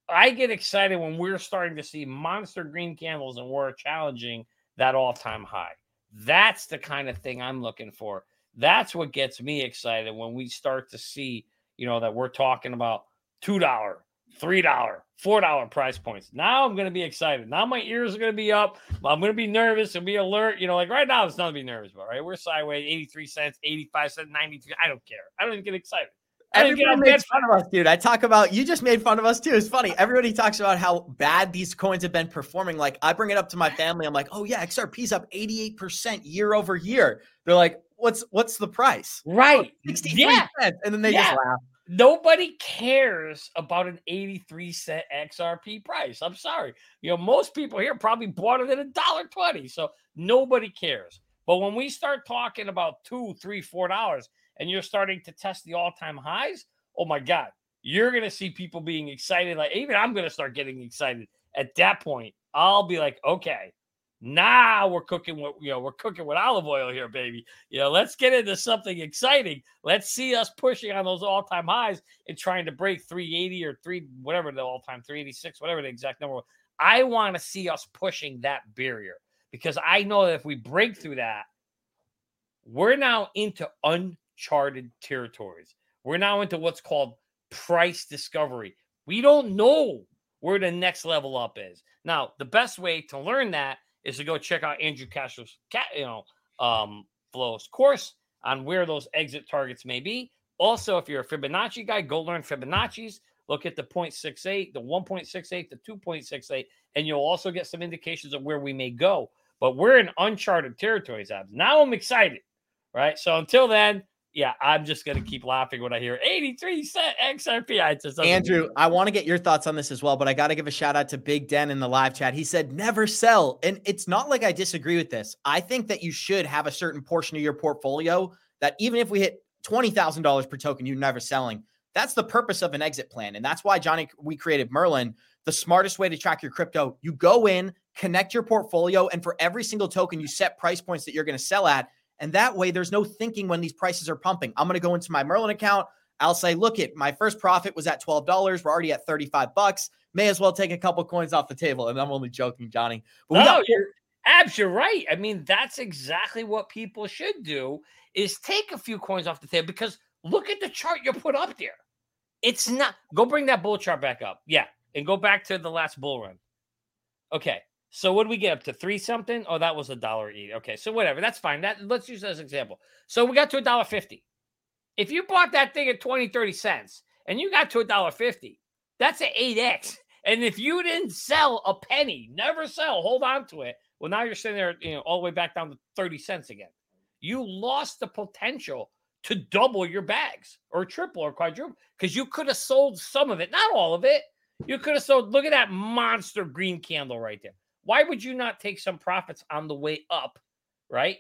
I get excited when we're starting to see monster green candles and we're challenging that all time high. That's the kind of thing I'm looking for. That's what gets me excited when we start to see, you know, that we're talking about two dollar, three dollar, four dollar price points. Now I'm gonna be excited. Now my ears are gonna be up. I'm gonna be nervous and be alert. You know, like right now, it's nothing to be nervous about. Right, we're sideways, 83 cents, 85 cents, 93. I don't care. I don't even get excited. Everybody makes fun of us, dude. I talk about you just made fun of us too. It's funny. Everybody talks about how bad these coins have been performing. Like I bring it up to my family. I'm like, oh yeah, XRP's up 88% year over year. They're like, what's what's the price? Right. Oh, yeah. cents. And then they yeah. just laugh. Nobody cares about an 83 cent XRP price. I'm sorry. You know, most people here probably bought it at a dollar 20. So nobody cares. But when we start talking about two, three, four dollars, and you're starting to test the all-time highs, oh my God, you're gonna see people being excited. Like even I'm gonna start getting excited at that point. I'll be like, okay, now we're cooking with you know we're cooking with olive oil here, baby. You know, let's get into something exciting. Let's see us pushing on those all-time highs and trying to break 380 or three whatever the all-time 386, whatever the exact number. Was. I want to see us pushing that barrier because I know that if we break through that, we're now into uncharted territories. We're now into what's called price discovery. We don't know where the next level up is. Now, the best way to learn that is to go check out Andrew Castro's you know um, flows course on where those exit targets may be. Also, if you're a Fibonacci guy, go learn Fibonacci's. Look at the 0.68, the 1.68, the 2.68, and you'll also get some indications of where we may go. But we're in uncharted territories, Abs. Now I'm excited, right? So until then, yeah, I'm just gonna keep laughing when I hear 83 cent XRP. I just Andrew, I want to get your thoughts on this as well, but I got to give a shout out to Big Den in the live chat. He said never sell, and it's not like I disagree with this. I think that you should have a certain portion of your portfolio that even if we hit twenty thousand dollars per token, you're never selling. That's the purpose of an exit plan, and that's why Johnny we created Merlin. The smartest way to track your crypto, you go in, connect your portfolio, and for every single token, you set price points that you're going to sell at and that way, there's no thinking when these prices are pumping. I'm going to go into my Merlin account. I'll say, look, it my first profit was at $12. We're already at 35 bucks. May as well take a couple coins off the table. And I'm only joking, Johnny. But no, you're abs, you're right. I mean, that's exactly what people should do is take a few coins off the table because look at the chart you put up there. It's not go bring that bull chart back up. Yeah. And go back to the last bull run. Okay. So what we get up to three something? Oh, that was a dollar each. Okay, so whatever, that's fine. That let's use that as an example. So we got to a dollar fifty. If you bought that thing at 20, 30 cents and you got to a dollar fifty, that's an 8x. And if you didn't sell a penny, never sell, hold on to it. Well, now you're sitting there, you know, all the way back down to 30 cents again. You lost the potential to double your bags or triple or quadruple because you could have sold some of it, not all of it. You could have sold, look at that monster green candle right there. Why would you not take some profits on the way up? Right.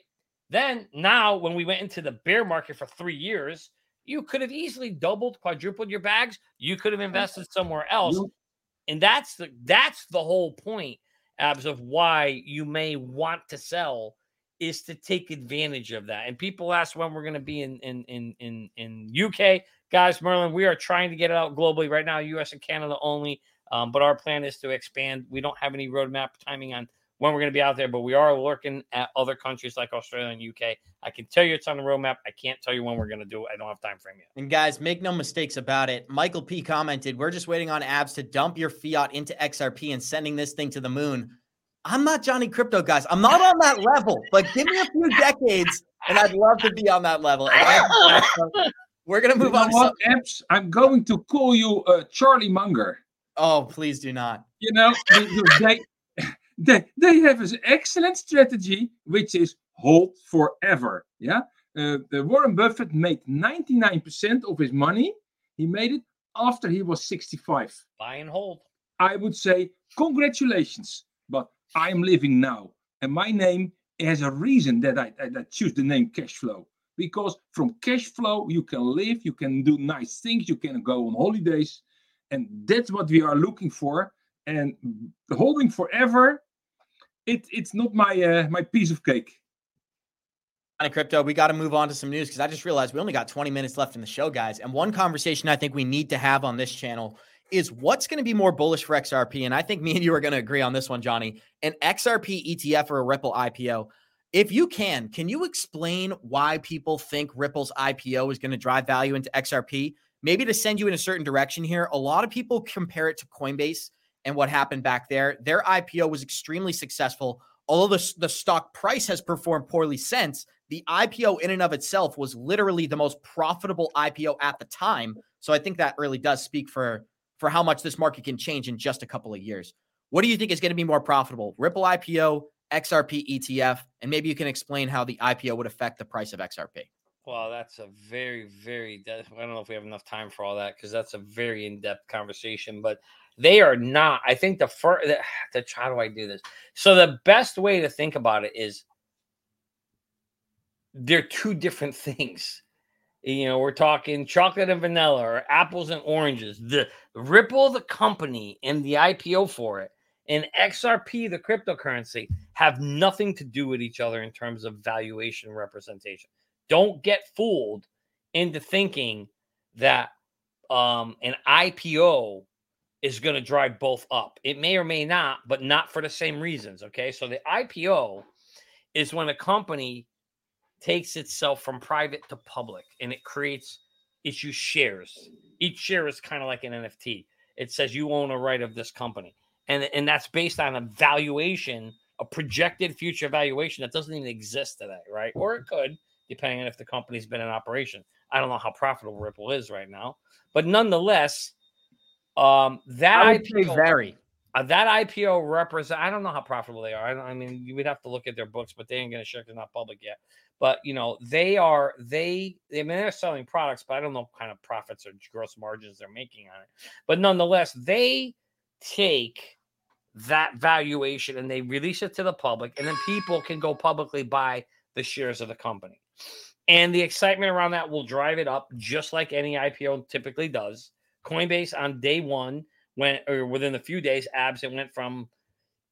Then, now, when we went into the bear market for three years, you could have easily doubled, quadrupled your bags. You could have invested somewhere else. And that's the that's the whole point, Abs, of why you may want to sell is to take advantage of that. And people ask when we're going to be in in in in in UK, guys. Merlin, we are trying to get it out globally right now, US and Canada only. Um, but our plan is to expand. We don't have any roadmap timing on when we're going to be out there, but we are looking at other countries like Australia and UK. I can tell you it's on the roadmap. I can't tell you when we're going to do it. I don't have time frame yet. And guys, make no mistakes about it. Michael P commented, "We're just waiting on abs to dump your fiat into XRP and sending this thing to the moon." I'm not Johnny Krypto, guys. I'm not on that level, but give me a few decades, and I'd love to be on that level. We're gonna move You know on. To what, Abs? I'm going to call you uh, Charlie Munger. Oh, please do not. You know, they, they they have an excellent strategy, which is hold forever. Yeah, uh, the Warren Buffett made 99% of his money. He made it after he was 65. Buy and hold. I would say congratulations, but I am living now, and my name has a reason that I, I, I choose the name cash flow because from cash flow you can live, you can do nice things, you can go on holidays, and that's what we are looking for. And holding forever, it, it's not my uh, my piece of cake. Johnny Krypto, we got to move on to some news because I just realized we only got 20 minutes left in the show, guys. And one conversation I think we need to have on this channel is what's going to be more bullish for XRP. And I think me and you are going to agree on this one, Johnny. An XRP ETF or a Ripple IPO. If you can, can you explain why people think Ripple's IPO is going to drive value into XRP? Maybe to send you in a certain direction here. A lot of people compare it to Coinbase and what happened back there. Their IPO was extremely successful. Although the, the stock price has performed poorly since, the IPO in and of itself was literally the most profitable IPO at the time. So I think that really does speak for for how much this market can change in just a couple of years. What do you think is going to be more profitable? Ripple IPO, XRP ETF, and maybe you can explain how the IPO would affect the price of XRP. Well, that's a very, very. I don't know if we have enough time for all that because that's a very in-depth conversation. But they are not. I think the first. The, the, how do I do this? So the best way to think about it is they're two different things. You know, we're talking chocolate and vanilla or apples and oranges. The Ripple, the company, and the IPO for it, and XRP, the cryptocurrency, have nothing to do with each other in terms of valuation representation. Don't get fooled into thinking that um, an IPO is going to drive both up. It may or may not, but not for the same reasons. Okay. So the IPO is when a company takes itself from private to public and it creates issues shares. Each share is kind of like an NFT. It says you own a right of this company. And, and that's based on a valuation, a projected future valuation that doesn't even exist today, right? Or it could, depending on if the company's been in operation. I don't know how profitable Ripple is right now, but nonetheless, um, that I IPO very. uh, that IPO represent. I don't know how profitable they are. I, don't, I mean, you would have to look at their books, but they ain't gonna share. They're not public yet. But you know, they are. They. I mean, they're selling products, but I don't know what kind of profits or gross margins they're making on it. But nonetheless, they take that valuation and they release it to the public, and then people can go publicly buy the shares of the company. And the excitement around that will drive it up, just like any IPO typically does. Coinbase on day one went, or within a few days, abs it went from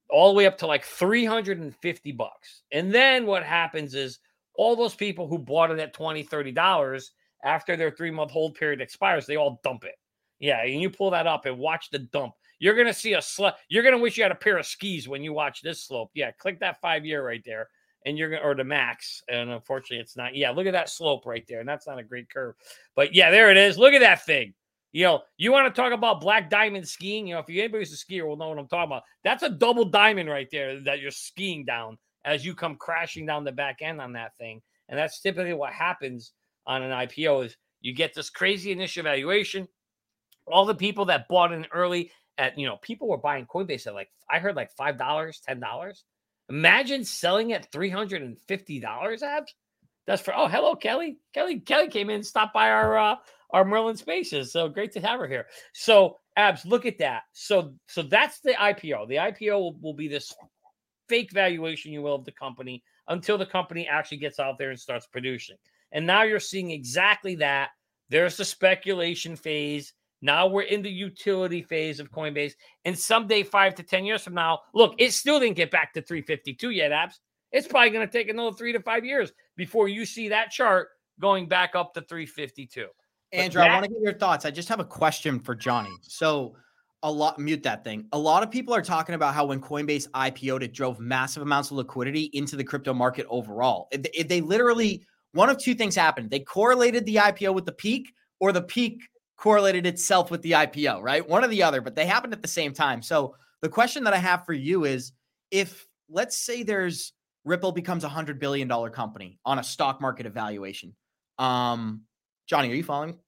all the way up to like 350 bucks. And then what happens is all those people who bought it at 20, 30 dollars after their three month hold period expires, they all dump it. Yeah, and you pull that up and watch the dump. You're gonna see a slope. You're gonna wish you had a pair of skis when you watch this slope. Yeah, click that five year right there, and you're gonna or the max. And unfortunately, it's not. Yeah, look at that slope right there, and that's not a great curve. But yeah, there it is. Look at that thing. You know, you want to talk about black diamond skiing? You know, if you anybody's a skier will know what I'm talking about. That's a double diamond right there that you're skiing down as you come crashing down the back end on that thing. And that's typically what happens on an IPO is you get this crazy initial valuation. All the people that bought in early at you know, people were buying Coinbase at like I heard like five dollars, ten dollars. Imagine selling at three hundred and fifty dollars. Abs. That's for oh hello Kelly. Kelly Kelly came in, stopped by our uh, our Merlin Spaces. So great to have her here. So abs, look at that. So so that's the IPO. The IPO will, will be this fake valuation, you will, of the company until the company actually gets out there and starts producing. And now you're seeing exactly that. There's the speculation phase. Now we're in the utility phase of Coinbase. And someday, five to 10 years from now, look, it still didn't get back to 352 yet, Abs. It's probably going to take another three to five years before you see that chart going back up to 352. But Andrew, I want to get your thoughts. I just have a question for Johnny. So a lot mute that thing. A lot of people are talking about how when Coinbase IPO'd, it drove massive amounts of liquidity into the crypto market overall. If they literally one of two things happened. They correlated the IPO with the peak, or the peak correlated itself with the IPO, right? One or the other, but they happened at the same time. So the question that I have for you is if let's say there's Ripple becomes a hundred billion dollar company on a stock market evaluation. Um, Johnny, are you following?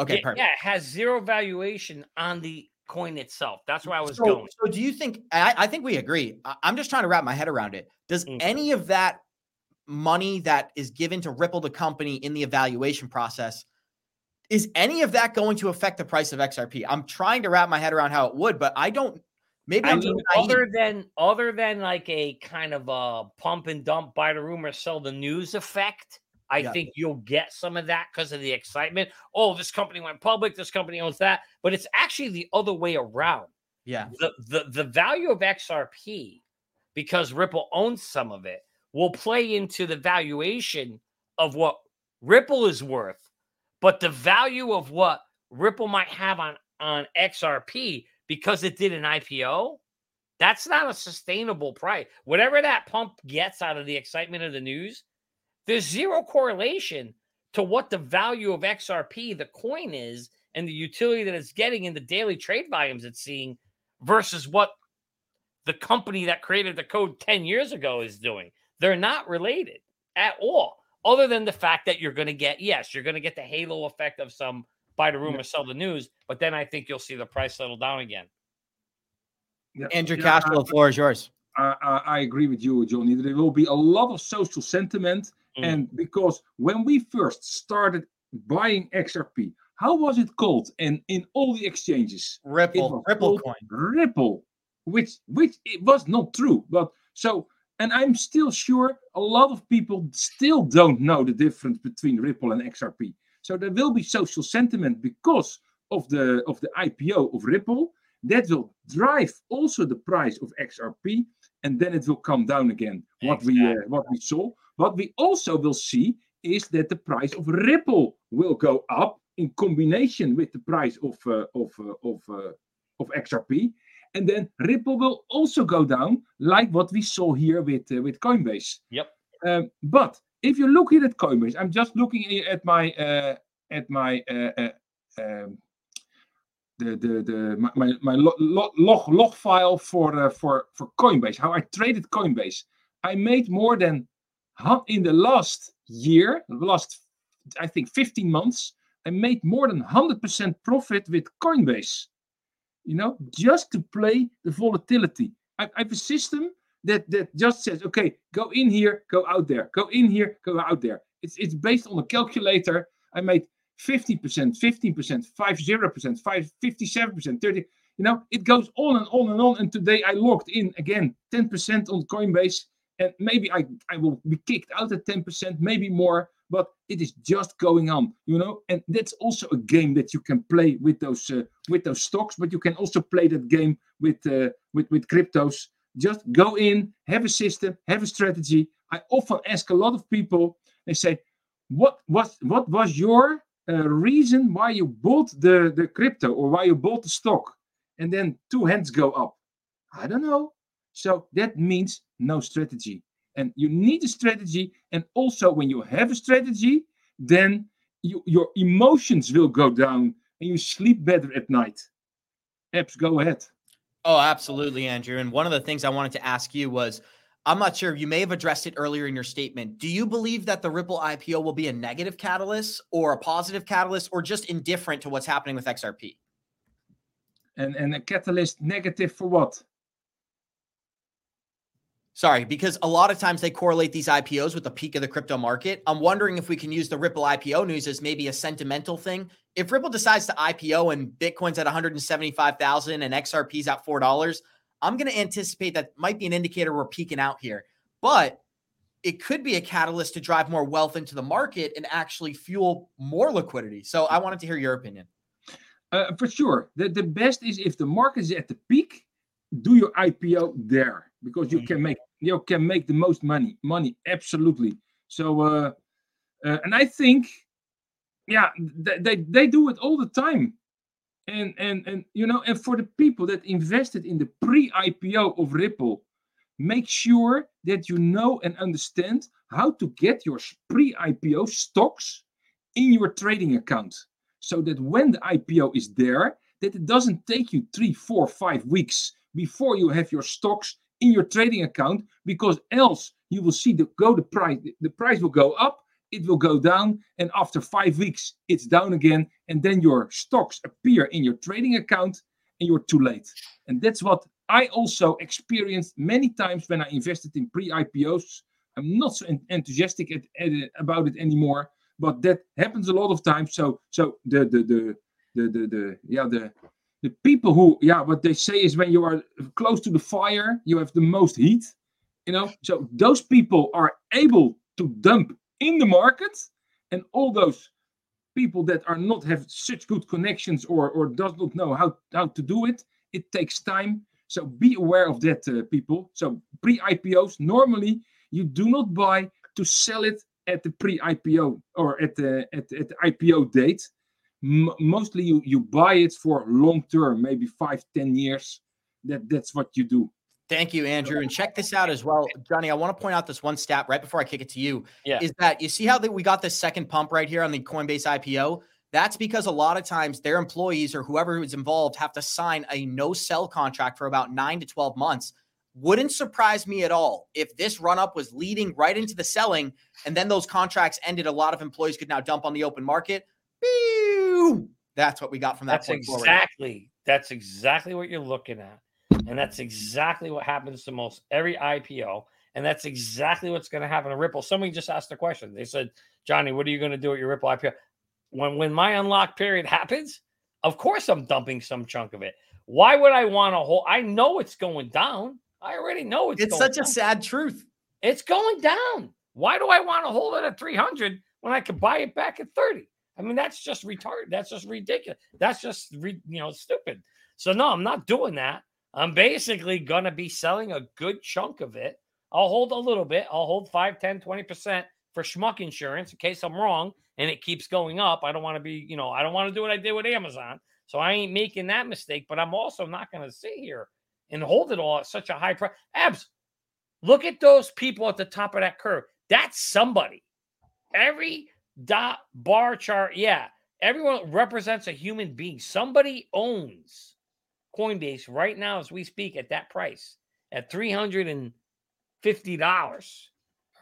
Okay, yeah, perfect. yeah, it has zero valuation on the coin itself. That's where I was so, going. So do you think I, I think we agree. I, am just trying to wrap my head around it. Does Mm. any of that money that is given to Ripple the company in the evaluation process is any of that going to affect the price of XRP? I'm trying to wrap my head around how it would, but I don't maybe I I'm mean, naive. other than other than like a kind of a pump and dump, buy the rumor, sell the news effect. I Yeah. think you'll get some of that because of the excitement. Oh, this company went public. This company owns that, but it's actually the other way around. yeah. the the the value of XRP because Ripple owns some of it will play into the valuation of what Ripple is worth, but the value of what Ripple might have on on XRP because it did an IPO, that's not a sustainable price. Whatever that pump gets out of the excitement of the news, there's zero correlation to what the value of XRP, the coin is, and the utility that it's getting in the daily trade volumes it's seeing versus what the company that created the code 10 years ago is doing. They're not related at all, other than the fact that you're going to get, yes, you're going to get the halo effect of some buy the rumor, sell the news, but then I think you'll see the price settle down again. Yeah. Andrew Yeah, Castro, the floor is yours. I, I, I agree with you, Johnny. There will be a lot of social sentiment, Mm. and because when we first started buying XRP, how was it called? And in all the exchanges, Ripple, Ripple coin. Ripple, which which it was not true. But so, and I'm still sure a lot of people still don't know the difference between Ripple and XRP. So there will be social sentiment because of the of the IPO of Ripple that will drive also the price of XRP, and then it will come down again. What we uh, what we saw. What we also will see is that the price of Ripple will go up in combination with the price of uh, of uh, of uh, of XRP, and then Ripple will also go down, like what we saw here with uh, with Coinbase. Yep. Um, but if you look here at Coinbase, I'm just looking at my uh, at my uh, uh, um, the the the my my, my lo- lo- log log file for uh, for for Coinbase. How I traded Coinbase. I made more than in the last year, the last I think 15 months. I made more than 100% profit with Coinbase. You know, just to play the volatility. I, I have a system that that just says, okay, go in here, go out there, go in here, go out there. It's it's based on a calculator. I made 50%, 15%, 50%, 5, 57%, 30. You know, it goes on and on and on. And today I logged in again 10% on Coinbase. And maybe I, I will be kicked out at 10%, maybe more, but it is just going on, you know. And that's also a game that you can play with those uh, with those stocks, but you can also play that game with uh, with with cryptos. Just go in, have a system, have a strategy. I often ask a lot of people. They say, "What was what was your uh, reason why you bought the the crypto or why you bought the stock?" And then two hands go up. I don't know. So that means no strategy. And you need a strategy. And also, when you have a strategy, then you, your emotions will go down and you sleep better at night. Abs, go ahead. Oh, absolutely, Andrew. And one of the things I wanted to ask you was I'm not sure, you may have addressed it earlier in your statement. Do you believe that the Ripple IPO will be a negative catalyst or a positive catalyst or just indifferent to what's happening with XRP? And and a catalyst negative for what? Sorry, because a lot of times they correlate these IPOs with the peak of the crypto market. I'm wondering if we can use the Ripple IPO news as maybe a sentimental thing. If Ripple decides to IPO and Bitcoin's at 175,000 and XRP's at $4, I'm going to anticipate that might be an indicator we're peaking out here. But it could be a catalyst to drive more wealth into the market and actually fuel more liquidity. So I wanted to hear your opinion. Uh, for sure. The, the best is if the market is at the peak, do your IPO there because you Mhm. can make you can make the most money. Money, absolutely. So, uh, uh, and I think, yeah, they, they they do it all the time. and and and you know, and for the people that invested in the pre-IPO of Ripple, make sure that you know and understand how to get your pre-IPO stocks in your trading account, so that when the IPO is there, that it doesn't take you three, four, five weeks before you have your stocks in your trading account, because else you will see the go the price the price will go up it will go down and after five weeks it's down again and then your stocks appear in your trading account and you're too late. And that's what i also experienced many times when i invested in pre-ipos i'm not so enthusiastic at, at, about it anymore but that happens a lot of times. So so the the the the the, the yeah the the people who yeah what they say is when you are close to the fire you have the most heat you know? So those people are able to dump in the market and all those people that are not have such good connections or or does not know how how to do it it takes time. So be aware of that uh, people. So pre-ipos normally you do not buy to sell it at the pre-ipo or at the at, at the ipo date mostly you you buy it for long term maybe five ten years that that's what you do Thank you, Andrew. And check this out as well, Johnny. I want to point out this one stat right before I kick it to you. Yeah. Is that you see how that we got this second pump right here on the Coinbase IPO? That's because a lot of times their employees or whoever is involved have to sign a no sell contract for about nine to 12 months. Wouldn't surprise me at all if this run up was leading right into the selling and then those contracts ended. A lot of employees could now dump on the open market. That's what we got from that That's point forward. exactly that's exactly what you're looking at. And that's exactly what happens to most every IPO. And that's exactly what's going to happen to Ripple. Somebody just asked the question. They said, Johnny, what are you going to do at your Ripple IPO? When when my unlock period happens, of course I'm dumping some chunk of it. Why would I want to hold? I know it's going down. I already know it's It's such a sad truth. It's going down. Why do I want to hold it at 300 when I could buy it back at 30? I mean, that's just retarded. That's just ridiculous. That's just, re, you know, stupid. So, no, I'm not doing that. I'm basically going to be selling a good chunk of it. I'll hold a little bit. I'll hold 5, 10, 20% for schmuck insurance in case I'm wrong and it keeps going up. I don't want to be, you know, I don't want to do what I did with Amazon. So I ain't making that mistake, but I'm also not going to sit here and hold it all at such a high price. Abs, look at those people at the top of that curve. That's somebody. Every dot bar chart, yeah, everyone represents a human being. Somebody owns Coinbase right now as we speak at that price at $350.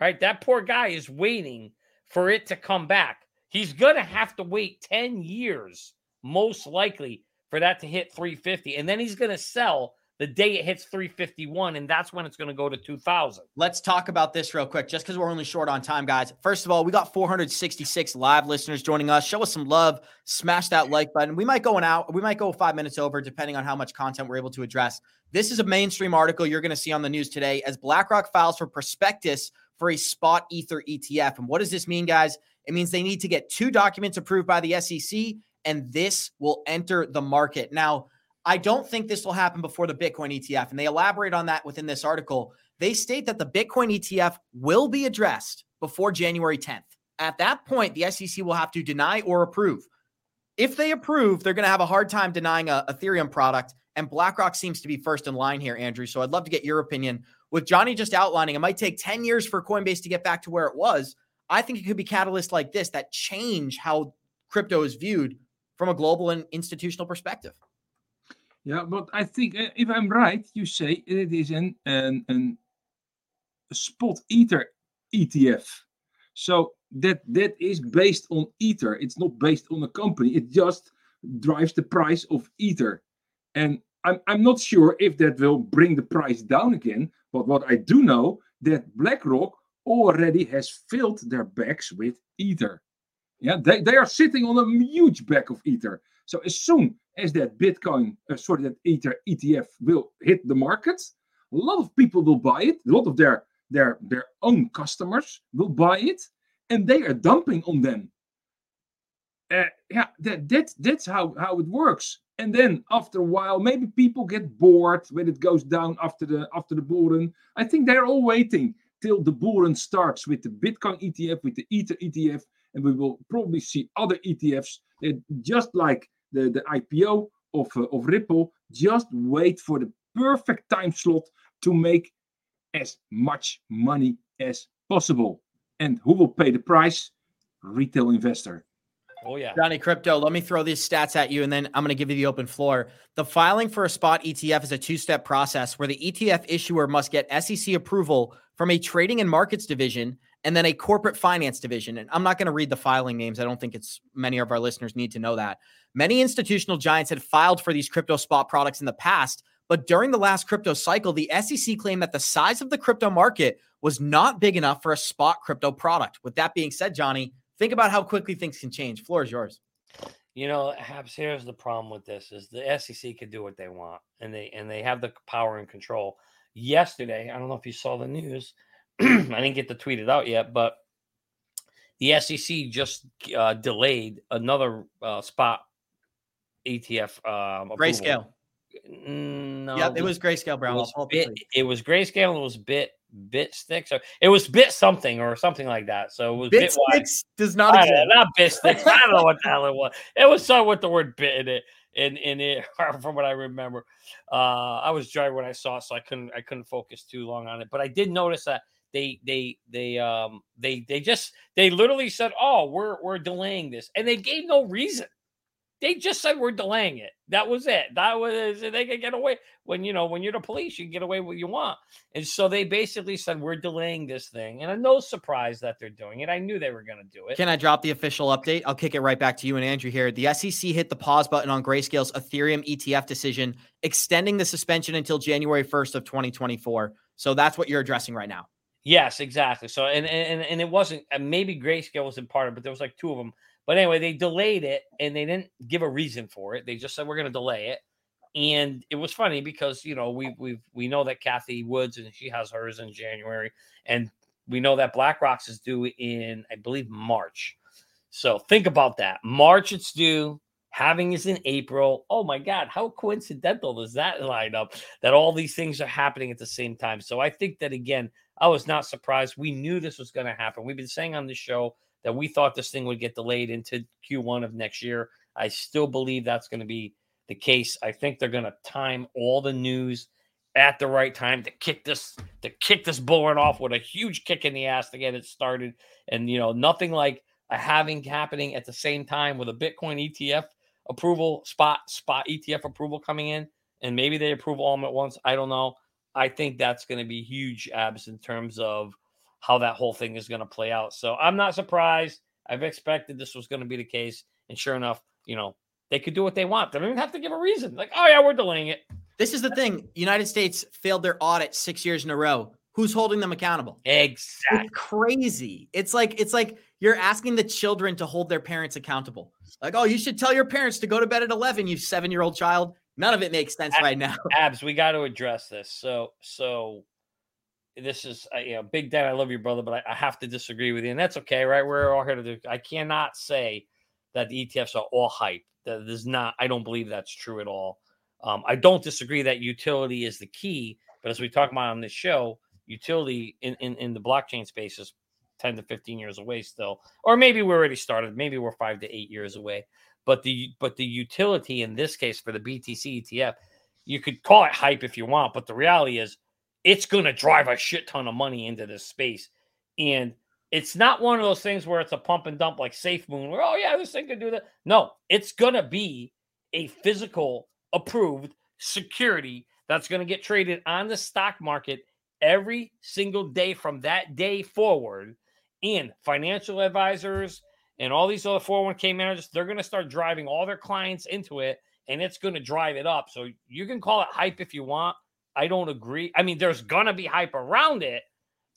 Right? That poor guy is waiting for it to come back. He's to have to wait 10 years, most likely, for that to hit 350. And then he's going to sell the day it hits 351. And that's when it's going to go to 2000. Let's talk about this real quick, just because we're only short on time, guys. First of all, we got 466 live listeners joining us. Show us some love. Smash that like button. We might go an out. We might go five minutes over, depending on how much content we're able to address. This is a mainstream article you're going to see on the news today as BlackRock files for prospectus for a spot Ether ETF. And what does this mean, guys? It means they need to get two documents approved by the SEC, and this will enter the market. Now, I don't think this will happen before the Bitcoin ETF. And they elaborate on that within this article. They state that the Bitcoin ETF will be addressed before January 10th. At that point, the SEC will have to deny or approve. If they approve, they're going to have a hard time denying a Ethereum product. And BlackRock seems to be first in line here, Andrew. So I'd love to get your opinion. With Johnny just outlining, it might take 10 years for Coinbase to get back to where it was. I think it could be catalysts like this that change how crypto is viewed from a global and institutional perspective. Yeah, but I think uh, if I'm right, you say it is an an, an spot ether ETF. So that that is based on ether. It's not based on a company. It just drives the price of ether. And I'm I'm not sure if that will bring the price down again. But what I do know that BlackRock already has filled their bags with ether. Yeah, they, they are sitting on a huge bag of ether. So as soon as that Bitcoin, uh, sorry, that Ether ETF will hit the market, a lot of people will buy it. A lot of their their their own customers will buy it, and they are dumping on them. Uh, yeah, that that that's how how it works. And then after a while, maybe people get bored when it goes down after the after the bull run. I think they're all waiting till the bull run starts with the Bitcoin ETF, with the Ether ETF, and we will probably see other ETFs that just like the, the IPO of, uh, of Ripple, just wait for the perfect time slot to make as much money as possible. And who will pay the price? Retail investor. Oh yeah. Johnny Krypto, let me throw these stats at you and then I'm going to give you the open floor. The filing for a spot ETF is a two step process where the ETF issuer must get SEC approval from a trading and markets division and then a corporate finance division. And I'm not going to read the filing names. I don't think it's many of our listeners need to know that. Many institutional giants had filed for these crypto spot products in the past, but during the last crypto cycle, the SEC claimed that the size of the crypto market was not big enough for a spot crypto product. With that being said, Johnny, Think about how quickly things can change. Floor is yours. You know, Abs, here's the problem with this is the SEC can do what they want and they and they have the power and control. Yesterday, I don't know if you saw the news. I didn't get to tweet it out yet, but the SEC just uh, delayed another uh, spot ETF um, grayscale. No, yeah, it was grayscale, Brown. It was, bit, it was grayscale. It was bit bit sticks or it was bit something or something like that. So it was bit, bit sticks does not exist. Know, not bit sticks. I don't know what the hell it was. It was something with the word bit in it. In in it, from what I remember, uh, I was driving when I saw it, so I couldn't I couldn't focus too long on it. But I did notice that they they they um they they just they literally said, "Oh, we're we're delaying this," and they gave no reason. They just said we're delaying it. That was it. That was they could get away when you know when you're the police, you can get away what you want. And so they basically said we're delaying this thing, and I'm no surprise that they're doing it. I knew they were going to do it. Can I drop the official update? I'll kick it right back to you and Andrew here. The SEC hit the pause button on Grayscale's Ethereum ETF decision, extending the suspension until January 1st of 2024. So that's what you're addressing right now. Yes, exactly. So and and and it wasn't maybe Grayscale wasn't part of, it, but there was like two of them but anyway, they delayed it and they didn't give a reason for it. They just said we're going to delay it. And it was funny because you know we we we know that Cathie Woods and she has hers in January, and we know that BlackRock's is due in I believe March. So think about that. March it's due. Halving is in April. Oh my God, how coincidental does that line up that all these things are happening at the same time? So I think that again, I was not surprised. We knew this was going to happen. We've been saying on the show that we thought this thing would get delayed into Q1 of next year. I still believe that's going to be the case. I think they're going to time all the news at the right time to kick this to kick this bull run off with a huge kick in the ass to get it started. And you know, nothing like a halving happening at the same time with a Bitcoin ETF approval spot spot ETF approval coming in, and maybe they approve all at once. I don't know. I think that's going to be huge abs in terms of how that whole thing is going to play out. So I'm not surprised. I've expected this was going to be the case. And sure enough, you know, they could do what they want. They don't even have to give a reason. Like, oh, yeah, we're delaying it. This is the thing. United States failed their audit six years in a row. Who's holding them accountable? Exactly. It's crazy. It's like it's like you're asking the children to hold their parents accountable. Like, oh, you should tell your parents to go to bed at 11, you seven year old child. None of it makes sense Abs, right now. Abs, we got to address this. So, so this is uh, you know big dad i love you brother but I, I, have to disagree with you and that's okay right we're all here to do i cannot say that the etfs are all hype that is not i don't believe that's true at all um, i don't disagree that utility is the key but as we talk about on this show utility in, in, in the blockchain space is 10 to 15 years away still or maybe we're already started maybe we're five to eight years away but the but the utility in this case for the btc etf you could call it hype if you want but the reality is it's going to drive a shit ton of money into this space. And it's not one of those things where it's a pump and dump like Safe Moon, where, oh, yeah, this thing could do that. No, it's going to be a physical approved security that's going to get traded on the stock market every single day from that day forward. And financial advisors and all these other 401k managers, they're going to start driving all their clients into it and it's going to drive it up. So you can call it hype if you want. I don't agree. I mean, there's gonna be hype around it,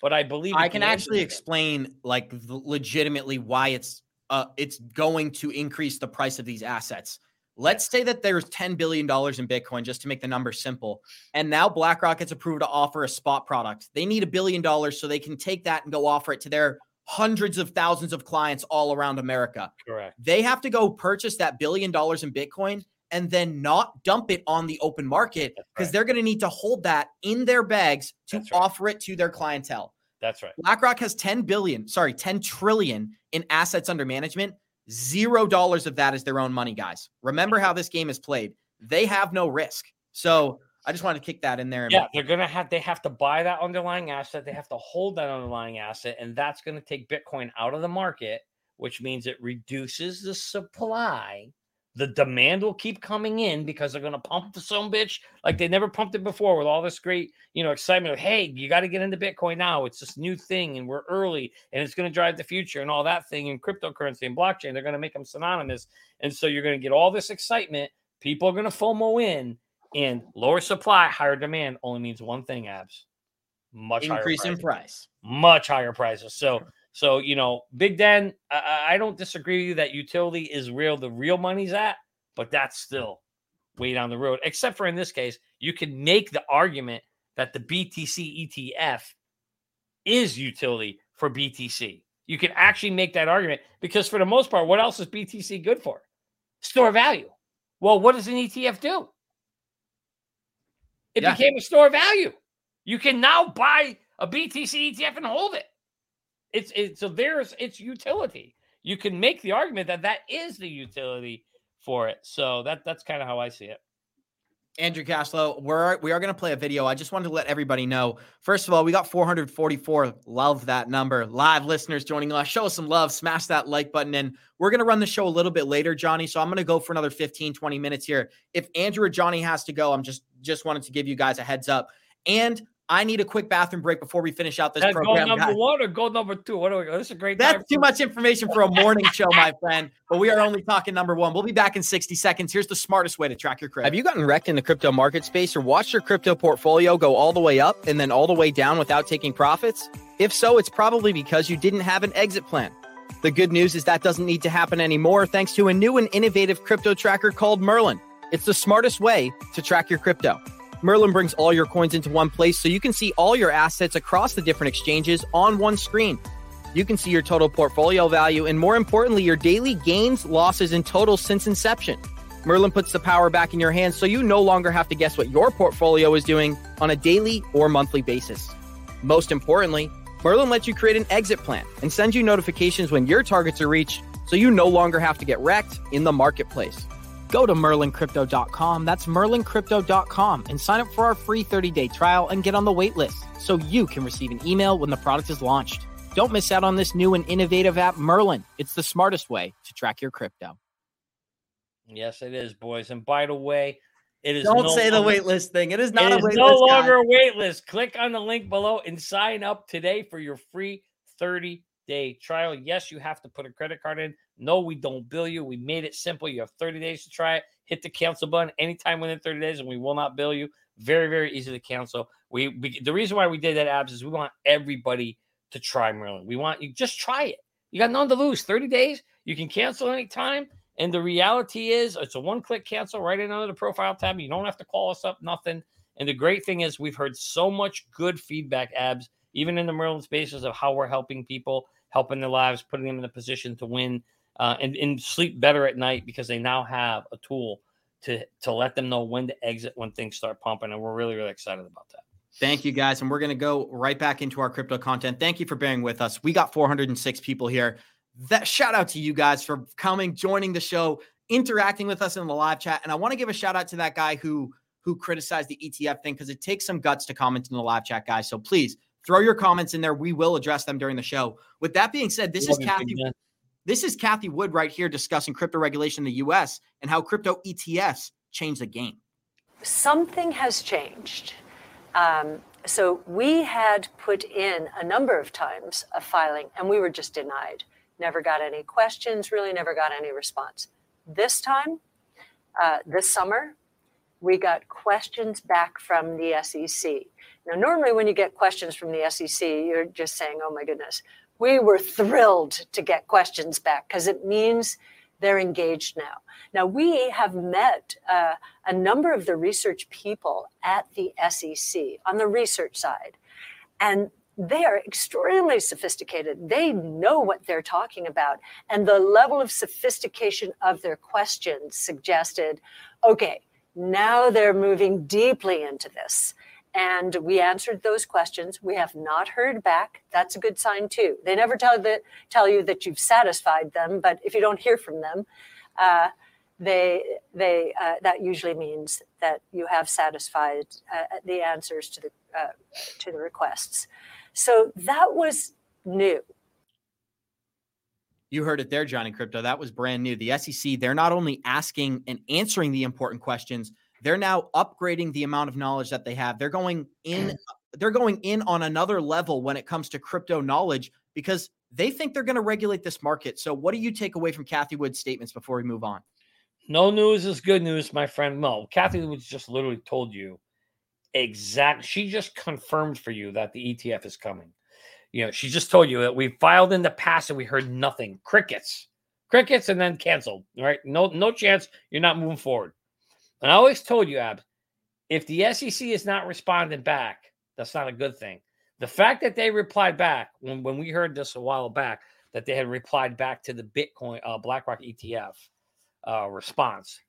but I believe I can actually explain like legitimately why it's uh it's going to increase the price of these assets. Let's say that there's $10 billion in Bitcoin, just to make the number simple. And now BlackRock gets approved to offer a spot product. They need a billion dollars so they can take that and go offer it to their hundreds of thousands of clients all around America. Correct. They have to go purchase that billion dollars in Bitcoin and then not dump it on the open market because right. they're going to need to hold that in their bags to right. offer it to their clientele. That's right. BlackRock has 10 billion, sorry, 10 trillion in assets under management. Zero dollars of that is their own money, guys. Remember how this game is played. they have no risk. So I just wanted to kick that in there. Yeah, they're gonna have they have to buy that underlying asset. They have to hold that underlying asset, and that's going to take Bitcoin out of the market, which means it reduces the supply. The demand will keep coming in because they're going to pump the some bitch like they never pumped it before with all this great, you know, excitement of hey, you got to get into Bitcoin now. It's this new thing, and we're early, and it's going to drive the future, and all that thing, and cryptocurrency and blockchain. They're going to make them synonymous, and so you're going to get all this excitement. People are going to FOMO in, and lower supply, higher demand only means one thing, abs. Much increase higher in price. Much higher prices. So so you know, Big Den, I, I don't disagree with you that utility is real, the real money's at, but that's still way down the road. Except for in this case, you can make the argument that the BTC ETF is utility for BTC. You can actually make that argument because for the most part, what else is BTC good for? Store value. Well, what does an ETF do? It Yeah. became a store of value. You can now buy a BTC ETF and hold it. It's it's so there's its utility. You can make the argument that that is the utility for it. So that that's kind of how I see it. Andrew Caslow, we're we are going to play a video. I just wanted to let everybody know. First of all, we got 444. Love that number. Live listeners joining us. Show us some love. Smash that like button. And we're going to run the show a little bit later, Johnny. So I'm going to go for another 15, 20 minutes here. If Andrew or Johnny has to go, I'm just just wanted to give you guys a heads up. And I need a quick bathroom break before we finish out this That's goal number guys. one or goal number two? What do we go? This is a great time. That's too much information for a morning show, my friend. But we are only talking number one. We'll be back in 60 seconds. Here's the smartest way to track your credit. Have you gotten wrecked in the crypto market space or watched your crypto portfolio go all the way up and then all the way down without taking profits? If so, it's probably because you didn't have an exit plan. The good news is that doesn't need to happen anymore thanks to a new and innovative crypto tracker called Merlin. It's the smartest way to track your crypto. Merlin brings all your coins into one place so you can see all your assets across the different exchanges on one screen. You can see your total portfolio value and, more importantly, your daily gains, losses, and totals since inception. Merlin puts the power back in your hands so you no longer have to guess what your portfolio is doing on a daily or monthly basis. Most importantly, Merlin lets you create an exit plan and sends you notifications when your targets are reached so you no longer have to get wrecked in the marketplace. Go to merlincrypto.com, that's merlincrypto.com, and sign up for our free 30 day trial and get on the wait list so you can receive an email when the product is launched. Don't miss out on this new and innovative app, Merlin. It's the smartest way to track your crypto. Yes, it is, boys. And by the way, it is Don't no say the longer- wait list thing. It is not It a is wait no list. longer a wait list. Click on the link below and sign up today for your free 30 day trial. Yes, you have to put a credit card in. No, we don't bill you. We made it simple. You have 30 days to try it. Hit the cancel button anytime within 30 days, and we will not bill you. Very, very easy to cancel. We, we the reason why we did that, abs, is we want everybody to try Merlin. We want you just try it. You got none to lose. 30 days. You can cancel anytime. And the reality is, it's a one-click cancel right in under the profile tab. You don't have to call us up, nothing. And the great thing is, we've heard so much good feedback, abs, even in the Merlin spaces of how we're helping people, helping their lives, putting them in a position to win uh, and, and sleep better at night because they now have a tool to to let them know when to exit when things start pumping. And we're really, really excited about that. Thank you guys. And we're going to go right back into our crypto content. Thank you for bearing with us. We got 406 people here. That shout out to you guys for coming, joining the show, interacting with us in the live chat. And I want to give a shout out to that guy who who criticized the ETF thing because it takes some guts to comment in the live chat, guys. So please throw your comments in there. We will address them during the show. With that being said, this is Love Cathie. This is Cathie Wood right here discussing crypto regulation in the US and how crypto ETFs change the game. something has changed. Um, so we had put in a number of times a filing and we were just denied. Never got any questions, really never got any response. This time, uh, this summer, we got questions back from the SEC. Now, normally when you get questions from the SEC, you're just saying, oh my goodness. We were thrilled to get questions back because it means they're engaged now. Now, we have met uh, a number of the research people at the SEC on the research side, and they are extremely sophisticated. They know what they're talking about. And the level of sophistication of their questions suggested okay, now they're moving deeply into this. And we answered those questions. We have not heard back. That's a good sign too. They never tell that tell you that you've satisfied them, but if you don't hear from them, uh, they they uh, that usually means that you have satisfied uh, the answers to the uh, to the requests. So that was new. You heard it there, Johnny Krypto. That was brand new. The SEC, they're not only asking and answering the important questions, they're now upgrading the amount of knowledge that they have. They're going in mm. they're going in on another level when it comes to crypto knowledge because they think they're going to regulate this market. So what do you take away from Cathie Wood's statements before we move on? No news is good news, my friend. No, Cathie Woods just literally told you exact. She just confirmed for you that the ETF is coming. You know, she just told you that we filed in the past and we heard nothing. Crickets, crickets, and then canceled. Right? No, no chance. You're not moving forward. And I always told you, Ab, if the SEC is not responding back, that's not a good thing. The fact that they replied back when, when we heard this a while back, that they had replied back to the Bitcoin uh, BlackRock ETF uh, response,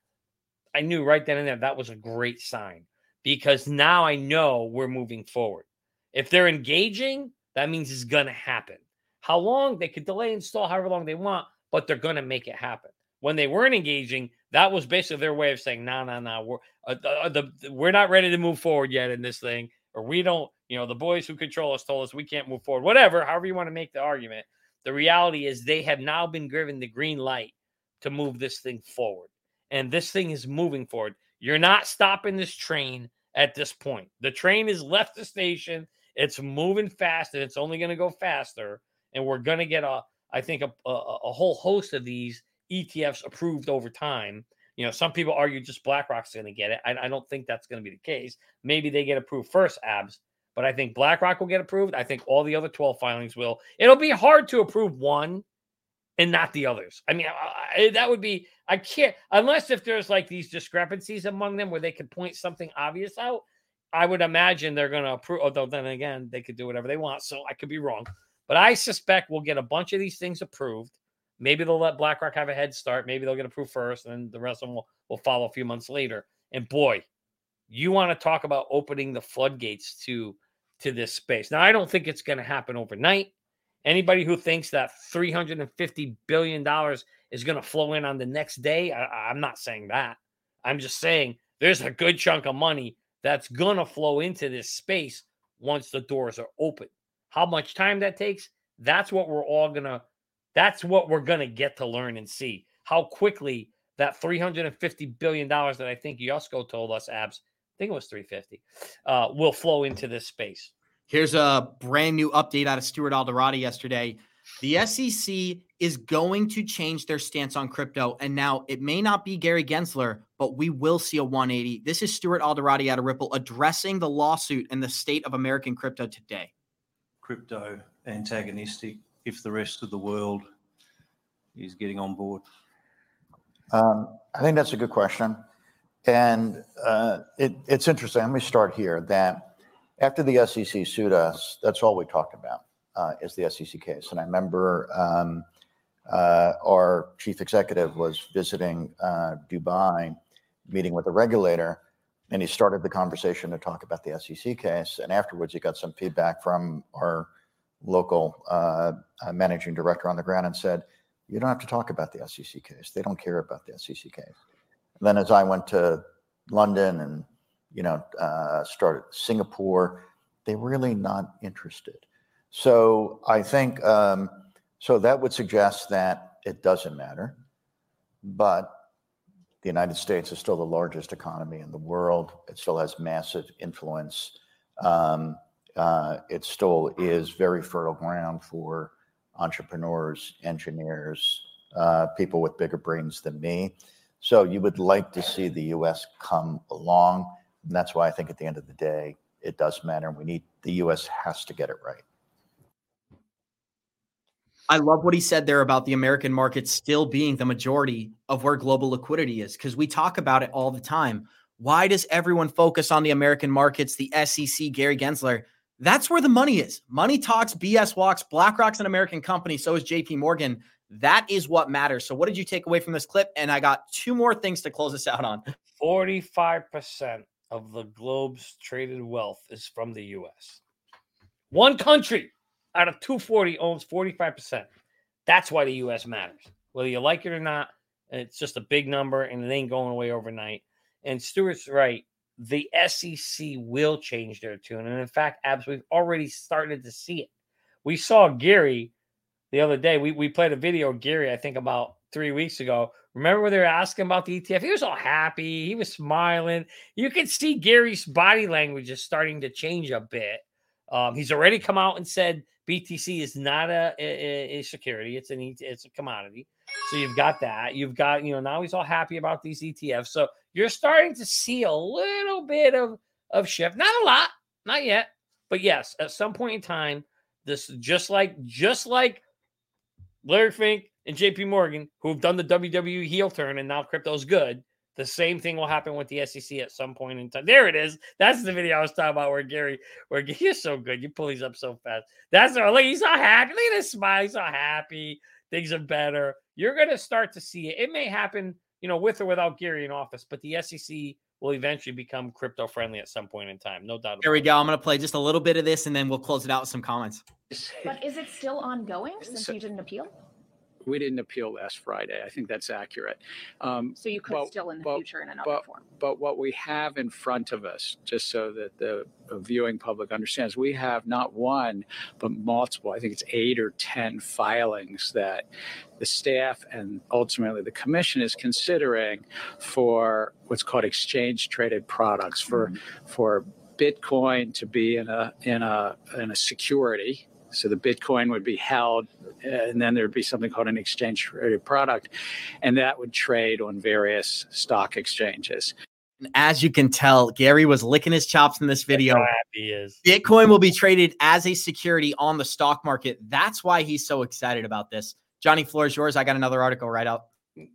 I knew right then and there that was a great sign because now I know we're moving forward. If they're engaging, that means it's going to happen. How long? They could delay install however long they want, but they're going to make it happen. When they weren't engaging, that was basically their way of saying, "No, no, no, we're uh, uh, the, we're not ready to move forward yet in this thing, or we don't." You know, the boys who control us told us we can't move forward. Whatever, however you want to make the argument. The reality is they have now been given the green light to move this thing forward, and this thing is moving forward. You're not stopping this train at this point. The train has left the station. It's moving fast, and it's only going to go faster. And we're going to get a, I think, a, a, a whole host of these ETFs approved over time. You know, some people argue just BlackRock's going to get it. I, I don't think that's going to be the case. Maybe they get approved first, abs, but I think BlackRock will get approved. I think all the other 12 filings will. It'll be hard to approve one and not the others. I mean, I, that would be, I can't, unless if there's like these discrepancies among them where they could point something obvious out. I would imagine they're going to approve, although then again, they could do whatever they want. So I could be wrong. But I suspect we'll get a bunch of these things approved. Maybe they'll let BlackRock have a head start. Maybe they'll get approved first, and then the rest of them will, will follow a few months later. And boy, you want to talk about opening the floodgates to to this space. Now, I don't think it's going to happen overnight. Anybody who thinks that $350 billion is going to flow in on the next day, I, I'm not saying that. I'm just saying there's a good chunk of money that's going to flow into this space once the doors are open. How much time that takes, that's what we're all going to that's what we're going to get to learn and see how quickly that $350 billion that I think Yusko told us, Abs, I think it was 350, uh, will flow into this space. Here's a brand new update out of Stuart Alderoty yesterday. The SEC is going to change their stance on crypto. And now it may not be Gary Gensler, but we will see a 180. This is Stuart Alderoty out of Ripple addressing the lawsuit and the state of American crypto today. Crypto antagonistic if the rest of the world is getting on board? Um, I think that's a good question. And uh, it, it's interesting. Let me start here that after the SEC sued us, that's all we talked about uh, is the SEC case. And I remember um, uh, our chief executive was visiting uh, Dubai, meeting with a regulator, and he started the conversation to talk about the SEC case. And afterwards, he got some feedback from our local uh, uh, managing director on the ground and said, "You don't have to talk about the SEC case. They don't care about the SEC case." And then, as I went to London and you know uh, started Singapore, they really not interested. So I think um, so that would suggest that it doesn't matter, but the United States is still the largest economy in the world. It still has massive influence. Um, it still is very fertile ground for entrepreneurs, engineers, uh, people with bigger brains than me. So you would like to see the U.S. come along. And that's why I think at the end of the day, it does matter. We need the U.S. has to get it right. I love what he said there about the American market still being the majority of where global liquidity is because we talk about it all the time. Why does everyone focus on the American markets, the SEC, Gary Gensler? That's where the money is. Money talks, BS walks. BlackRock's an American company. So is JP Morgan. That is what matters. So, what did you take away from this clip? And I got two more things to close us out on. 45% of the globe's traded wealth is from the US. One country out of 240 owns 45%. That's why the US matters. Whether you like it or not, It's just a big number and it ain't going away overnight. And Stuart's right. The SEC will change their tune. And in fact, Abs, we've already started to see it. We saw Gary the other day. We, we played a video Gary, I think about three weeks ago. Remember when they were asking about the ETF? He was all happy. He was smiling. You could see Gary's body language is starting to change a bit. Um, he's already come out and said BTC is not a, a, a security; it's an it's a commodity. So you've got that. You've got you know now he's all happy about these ETFs. So you're starting to see a little bit of of shift. Not a lot, not yet, but yes, at some point in time, this just like just like Larry Fink and JP Morgan, who have done the WWE heel turn and now crypto's good, the same thing will happen with the SEC at some point in time. There it is. That's the video I was talking about where Gary, where he's so good. You pull these up so fast. That's all. Like he's all happy. Look at his smile. He's all happy. Things are better. You're to start to see it. It may happen, you know, with or without Gary in office, but the SEC will eventually become crypto friendly at some point in time. No doubt. Here we go. I'm going to play just a little bit of this and then we'll close it out with some comments. But is it still ongoing since you didn't appeal? We didn't appeal last Friday. I think that's accurate. Um, So you could Well, still in the well, future in another but- form? But what we have in front of us, just so that the viewing public understands, we have not one, but multiple, I think it's eight or 10 filings that the staff and ultimately the commission is considering for what's called exchange traded products, for, for Bitcoin to be in a, in a, in a security. So the Bitcoin would be held, uh, and then there'd be something called an exchange traded product, and that would trade on various stock exchanges. And as you can tell, Gary was licking his chops in this video. How happy is. Bitcoin will be traded as a security on the stock market. That's why he's so excited about this. Johnny, floor is yours. I got another article right out.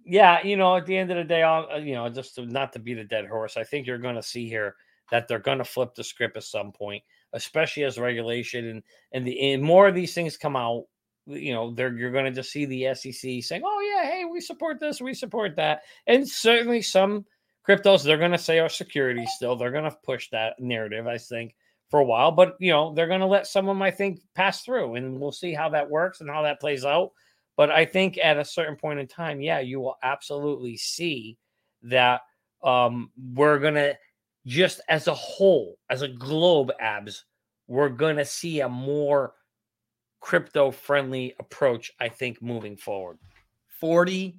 Yeah, you know, at the end of the day, I'll, uh, you know, just to, not to beat a dead horse, I think you're going to see here that they're going to flip the script at some point, especially as regulation and and the and more of these things come out. You know, they're you're going to just see the SEC saying, "Oh yeah, hey, we support this, we support that," and certainly some cryptos they're going to say are security still. They're going to push that narrative, I think, for a while. But you know, they're going to let some of them, I think, pass through, and we'll see how that works and how that plays out. But I think at a certain point in time, yeah, you will absolutely see that um, we're gonna just as a whole, as a globe, abs, we're gonna see a more crypto friendly approach. I think moving forward. 45%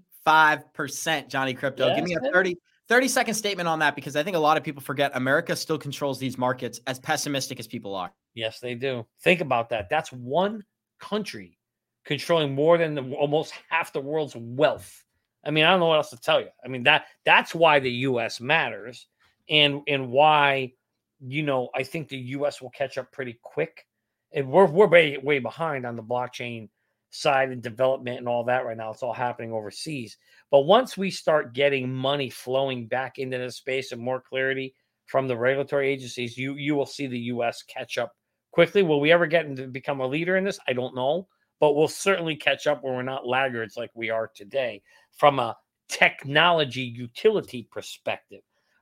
Johnny Krypto. Give me a 30, 30 second statement on that because I think a lot of people forget America still controls these markets as pessimistic as people are. Yes, they do. Think about that. That's one country controlling more than the, almost half the world's wealth. I mean, I don't know what else to tell you. I mean that that's why the U.S. matters, and and why you know I think the U.S. will catch up pretty quick. And we're we're way way behind on the blockchain side and development and all that right now. It's all happening overseas. But once we start getting money flowing back into the space and more clarity from the regulatory agencies, you you will see the U.S. catch up quickly. Will we ever get into become a leader in this? I don't know, but we'll certainly catch up when we're not laggards like we are today from a technology utility perspective.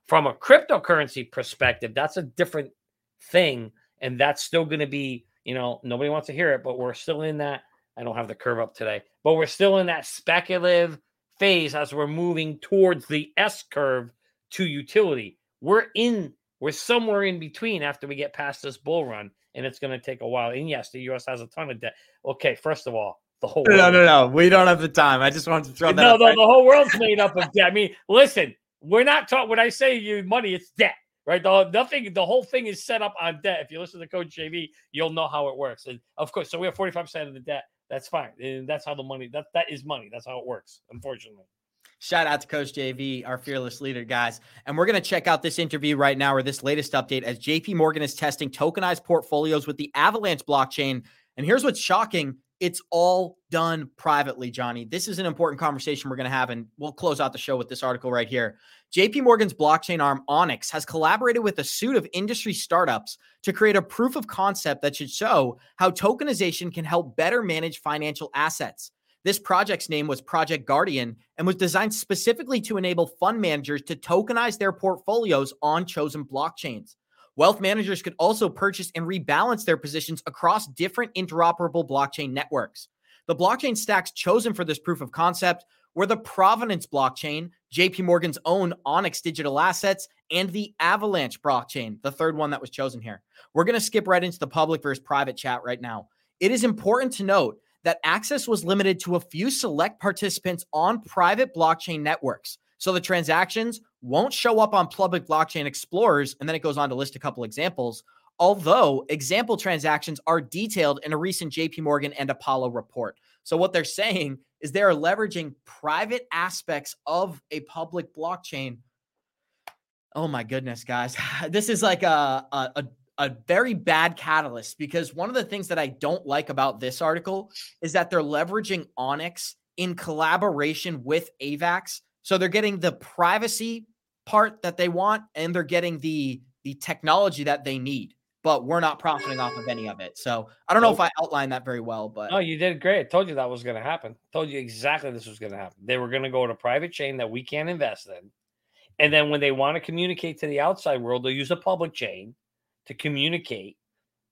From a cryptocurrency perspective, that's a different thing, and that's still going to be, you know, nobody wants to hear it, but we're still in that. I don't have the curve up today, but we're still in that speculative phase as we're moving towards the S curve to utility. We're in, we're somewhere in between after we get past this bull run, and it's going to take a while. And yes, the US has a ton of debt. Okay, first of all, the whole No, world- no, no. We don't have the time. I just wanted to throw that no, no, there. the whole world's made up of debt. I mean, listen, we're not talking. When I say you money, it's debt, right? The nothing. The whole thing is set up on debt. If you listen to Coach JV, you'll know how it works. And of course, so we have forty five percent of the debt. That's fine, and that's how the money. That that is money. That's how it works. Unfortunately. Shout out to Coach JV, our fearless leader, guys. And we're going to check out this interview right now or this latest update as JP Morgan is testing tokenized portfolios with the Avalanche blockchain. And here's what's shocking it's all done privately, Johnny. This is an important conversation we're going to have, and we'll close out the show with this article right here. JP Morgan's blockchain arm Onyx has collaborated with a suite of industry startups to create a proof of concept that should show how tokenization can help better manage financial assets. This project's name was Project Guardian and was designed specifically to enable fund managers to tokenize their portfolios on chosen blockchains. Wealth managers could also purchase and rebalance their positions across different interoperable blockchain networks. The blockchain stacks chosen for this proof of concept were the Provenance blockchain, JP Morgan's own Onyx digital assets, and the Avalanche blockchain, the third one that was chosen here. We're going to skip right into the public versus private chat right now. It is important to note that access was limited to a few select participants on private blockchain networks. So the transactions won't show up on public blockchain explorers. And then it goes on to list a couple examples. Although example transactions are detailed in a recent JP Morgan and Apollo report. So what they're saying is they're leveraging private aspects of a public blockchain. Oh my goodness, guys. This is like a, a, a very bad catalyst because one of the things that I don't like about this article is that they're leveraging Onyx in collaboration with AVAX. So they're getting the privacy part that they want and they're getting the the technology that they need, but we're not profiting off of any of it. So I don't know if I outlined that very well, but No, you did great. I told you that was going to happen. told you exactly this was going to happen. They were going to go to a private chain that we can't invest in. And then when they want to communicate to the outside world, they'll use a public chain to communicate,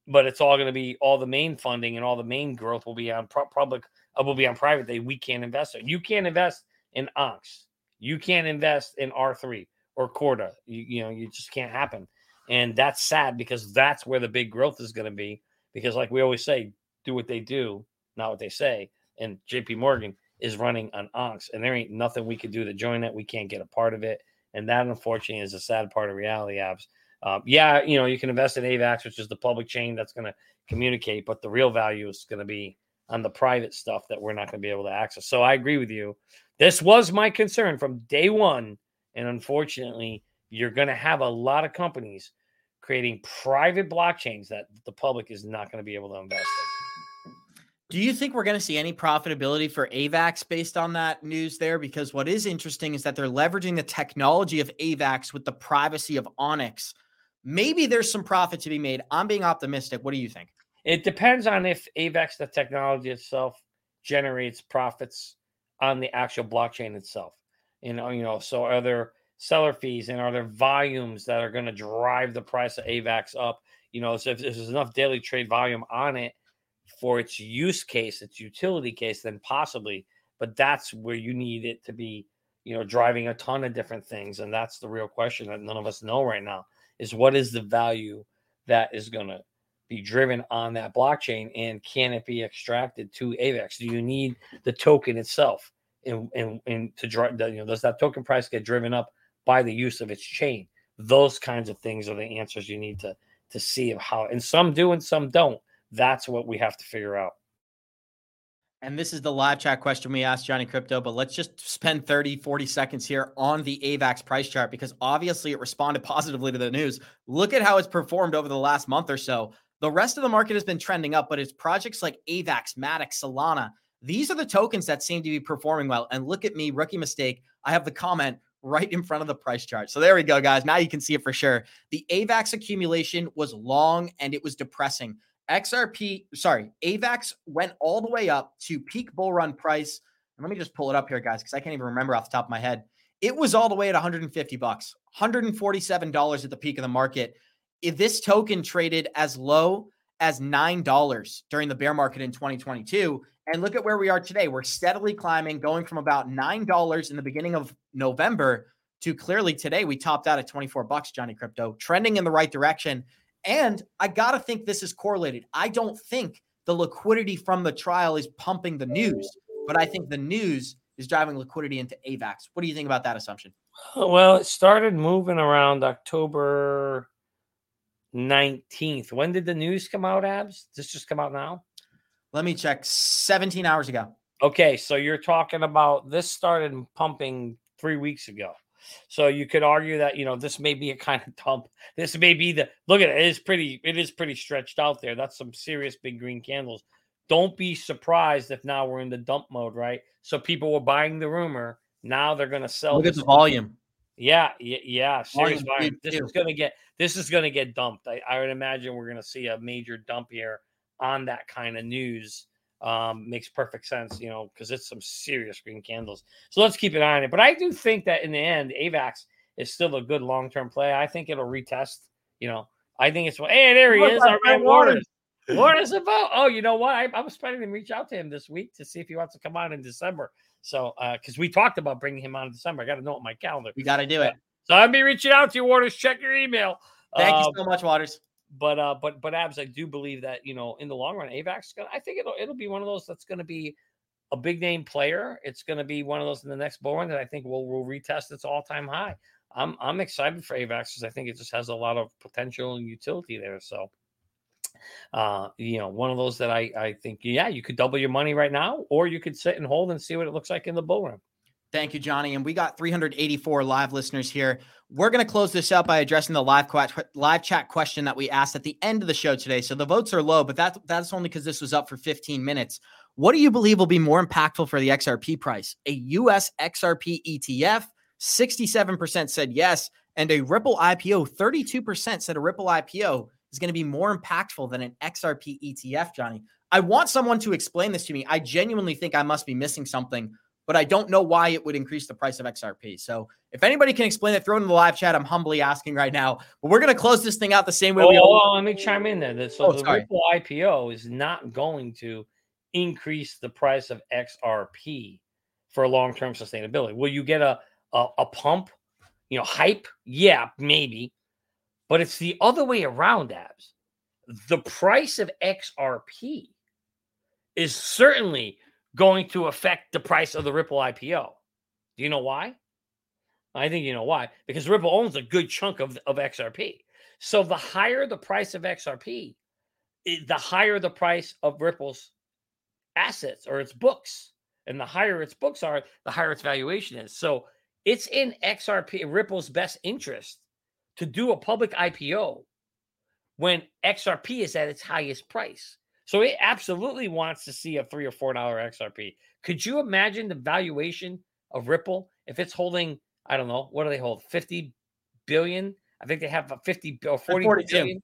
but it's all going to be all the main funding and all the main growth will be on pro- public, uh, will be on private. They we can't invest in. You can't invest in Onyx. You can't invest in R3 or Corda. You, you know, you just can't happen. And that's sad because that's where the big growth is going to be. Because, like we always say, do what they do, not what they say. And JP Morgan is running on Onyx, and there ain't nothing we can do to join it. We can't get a part of it. And that, unfortunately, is a sad part of reality Abs. Uh, yeah, you know, you can invest in AVAX, which is the public chain that's going to communicate, but the real value is going to be on the private stuff that we're not going to be able to access. So I agree with you. This was my concern from day one. And unfortunately, you're going to have a lot of companies creating private blockchains that the public is not going to be able to invest in. Do you think we're going to see any profitability for AVAX based on that news there? Because what is interesting is that they're leveraging the technology of AVAX with the privacy of Onyx maybe there's some profit to be made. I'm being optimistic. What do you think? It depends on if AVAX, the technology itself, generates profits on the actual blockchain itself. You know, you know, so are there seller fees and are there volumes that are going to drive the price of AVAX up? You know, so if there's enough daily trade volume on it for its use case, its utility case, then possibly. But that's where you need it to be, you know, driving a ton of different things. And that's the real question that none of us know right now is what is the value that is going to be driven on that blockchain and can it be extracted to AVAX? Do you need the token itself? And, and, and to drive, you know, does that token price get driven up by the use of its chain? Those kinds of things are the answers you need to to see of how, and some do and some don't. That's what we have to figure out. And this is the live chat question we asked Johnny Krypto, but let's just spend 30, 40 seconds here on the AVAX price chart because obviously it responded positively to the news. Look at how it's performed over the last month or so. The rest of the market has been trending up, but it's projects like AVAX, Matic, Solana. These are the tokens that seem to be performing well. And look at me, rookie mistake. I have the comment right in front of the price chart. So there we go, guys. Now you can see it for sure. The AVAX accumulation was long and it was depressing. XRP, sorry, AVAX went all the way up to peak bull run price. And let me just pull it up here, guys, because I can't even remember off the top of my head. It was all the way at 150 bucks, $147 at the peak of the market. If this token traded as low as $9 during the bear market in 2022, and look at where we are today. We're steadily climbing, going from about $9 in the beginning of November to clearly today we topped out at 24 bucks, Johnny Krypto, trending in the right direction. And I got to think this is correlated. I don't think the liquidity from the trial is pumping the news, but I think the news is driving liquidity into AVAX. What do you think about that assumption? Well, it started moving around October 19th. When did the news come out, Abs? This just come out now? Let me check 17 hours ago. Okay, so you're talking about this started pumping three weeks ago. So you could argue that you know this may be a kind of dump. This may be the look at it. It is pretty. It is pretty stretched out there. That's some serious big green candles. Don't be surprised if now we're in the dump mode, right? So people were buying the rumor. Now they're going to sell. Look at the volume. Yeah, yeah, yeah. Serious volume. This is going to get. This is going to get dumped. I, I would imagine we're going to see a major dump here on that kind of news. Um, makes perfect sense, you know, because it's some serious green candles. So let's keep an eye on it. But I do think that in the end, AVAX is still a good long term play. I think it'll retest. You know, I think it's hey, there he Look, is, my our man Waters. What is about? Oh, you know what? I, I was planning to reach out to him this week to see if he wants to come on in December. So, because we talked about bringing him on in December, I got to know it on my calendar. We got to do it. So I'll be reaching out to you, Waters. Check your email. Thank Um, you so much, Waters. but uh, but but abs, I do believe that you know in the long run, Avax. is Gonna, I think it'll it'll be one of those that's going to be a big name player. It's going to be one of those in the next bull run that I think will will retest its all time high. I'm I'm excited for Avax because I think it just has a lot of potential and utility there. So, uh, you know, one of those that I I think yeah, you could double your money right now, or you could sit and hold and see what it looks like in the bull run. Thank you, Johnny. And we got 384 live listeners here. We're going to close this up by addressing the live que- live chat question that we asked at the end of the show today. So the votes are low, but that that's only because this was up for 15 minutes. What do you believe will be more impactful for the XRP price? A US XRP ETF? 67% said yes, and a Ripple IPO. 32% said a Ripple IPO is going to be more impactful than an XRP ETF. Johnny, I want someone to explain this to me. I genuinely think I must be missing something but I don't know why it would increase the price of XRP. So if anybody can explain it, throw it in the live chat. I'm humbly asking right now. But we're going to close this thing out the same way Oh, we all. oh, oh let me chime in there. So Oh, the sorry. Ripple IPO is not going to increase the price of XRP for long term sustainability. Will you get a, a a pump? You know, hype? Yeah, maybe. But it's the other way around, abs. The price of XRP is certainly going to affect the price of the Ripple IPO. Do you know why? I think you know why. Because Ripple owns a good chunk of, of XRP. So the higher the price of XRP, the higher the price of Ripple's assets or its books. And the higher its books are, the higher its valuation is. So it's in XRP, Ripple's best interest to do a public IPO when XRP is at its highest price. So it absolutely wants to see a three or four dollar XRP. Could you imagine the valuation of Ripple if it's holding, I don't know, what do they hold? 50 billion? I think they have a 50 or 40 42. billion.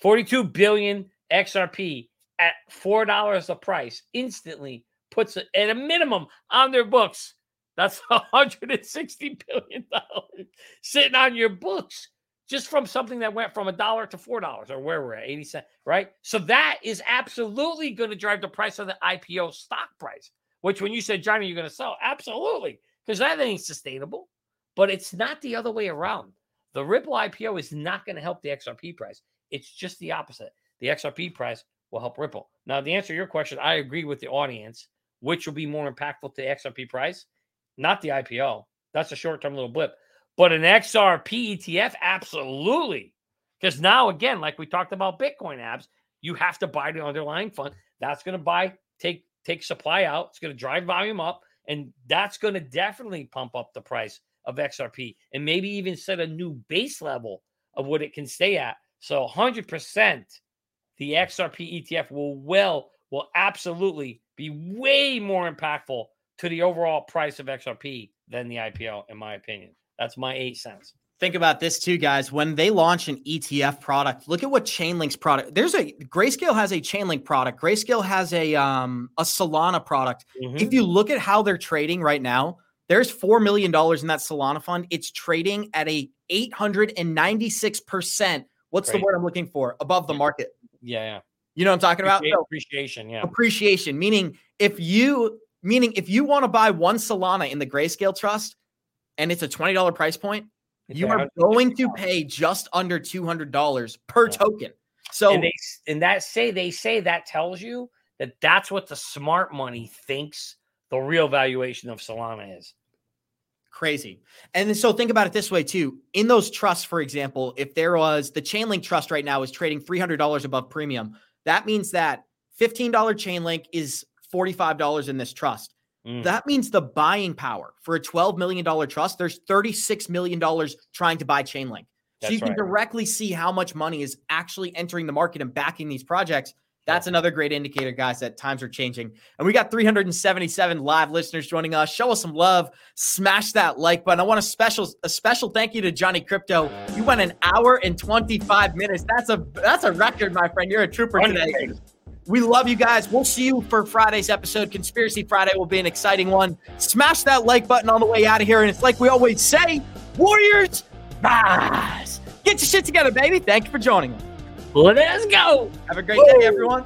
42 billion XRP at four dollars a price instantly puts it at a minimum on their books. That's 160 billion dollars sitting on your books just from something that went from a dollar to four dollars or where we're at 80 cents, right? So that is absolutely going to drive the price of the IPO stock price. Which, when you said Johnny, you're going to sell, absolutely, because that ain't sustainable. But it's not the other way around. The Ripple IPO is not going to help the XRP price. It's just the opposite. The XRP price will help Ripple. Now, the answer to your question, I agree with the audience. Which will be more impactful to the XRP price? Not the IPO. That's a short term little blip. But an XRP ETF, absolutely. Because now, again, like we talked about Bitcoin Abs, you have to buy the underlying fund. That's going to buy, take, take supply out. It's going to drive volume up. And that's going to definitely pump up the price of XRP and maybe even set a new base level of what it can stay at. So 100% the XRP ETF will well, will absolutely be way more impactful to the overall price of XRP than the IPO, in my opinion. That's my eight cents. Think about this too, guys. When they launch an ETF product, look at what Chainlink's product. There's a Grayscale has a Chainlink product. Grayscale has a um a Solana product. Mhm. If you look at how they're trading right now, there's four million dollars in that Solana fund. It's trading at a 896 percent. What's the word I'm looking for? Above the market. Yeah, yeah. You know what I'm talking about? So, appreciation. Yeah. appreciation meaning if you meaning if you want to buy one solana in the grayscale trust and it's a $20 price point It's you are going to pay just under $200 per Yeah. token. So and they and that say they say that tells you that that's what the smart money thinks the real valuation of Solana is. crazy. And so think about it this way too. In those trusts for example if there was the chainlink trust right now is trading $300 above premium that means that $15 chainlink is $45 in this trust Mm. That means the buying power for a $12 million trust, there's $36 million trying to buy Chainlink. So you can right. directly see how much money is actually entering the market and backing these projects. That's another great indicator, guys, that times are changing. And we got 377 live listeners joining us. Show us some love. Smash that like button. I want a special a special thank you to Johnny Krypto. You went an hour and 25 minutes. That's a that's a record, my friend. You're a trooper today. We love you guys. We'll see you for Friday's episode. Conspiracy Friday will be an exciting one. Smash that like button on the way out of here. And it's like we always say, Warriors, rise. Get your shit together, baby. Thank you for joining us. Let's go. Have a great day, everyone.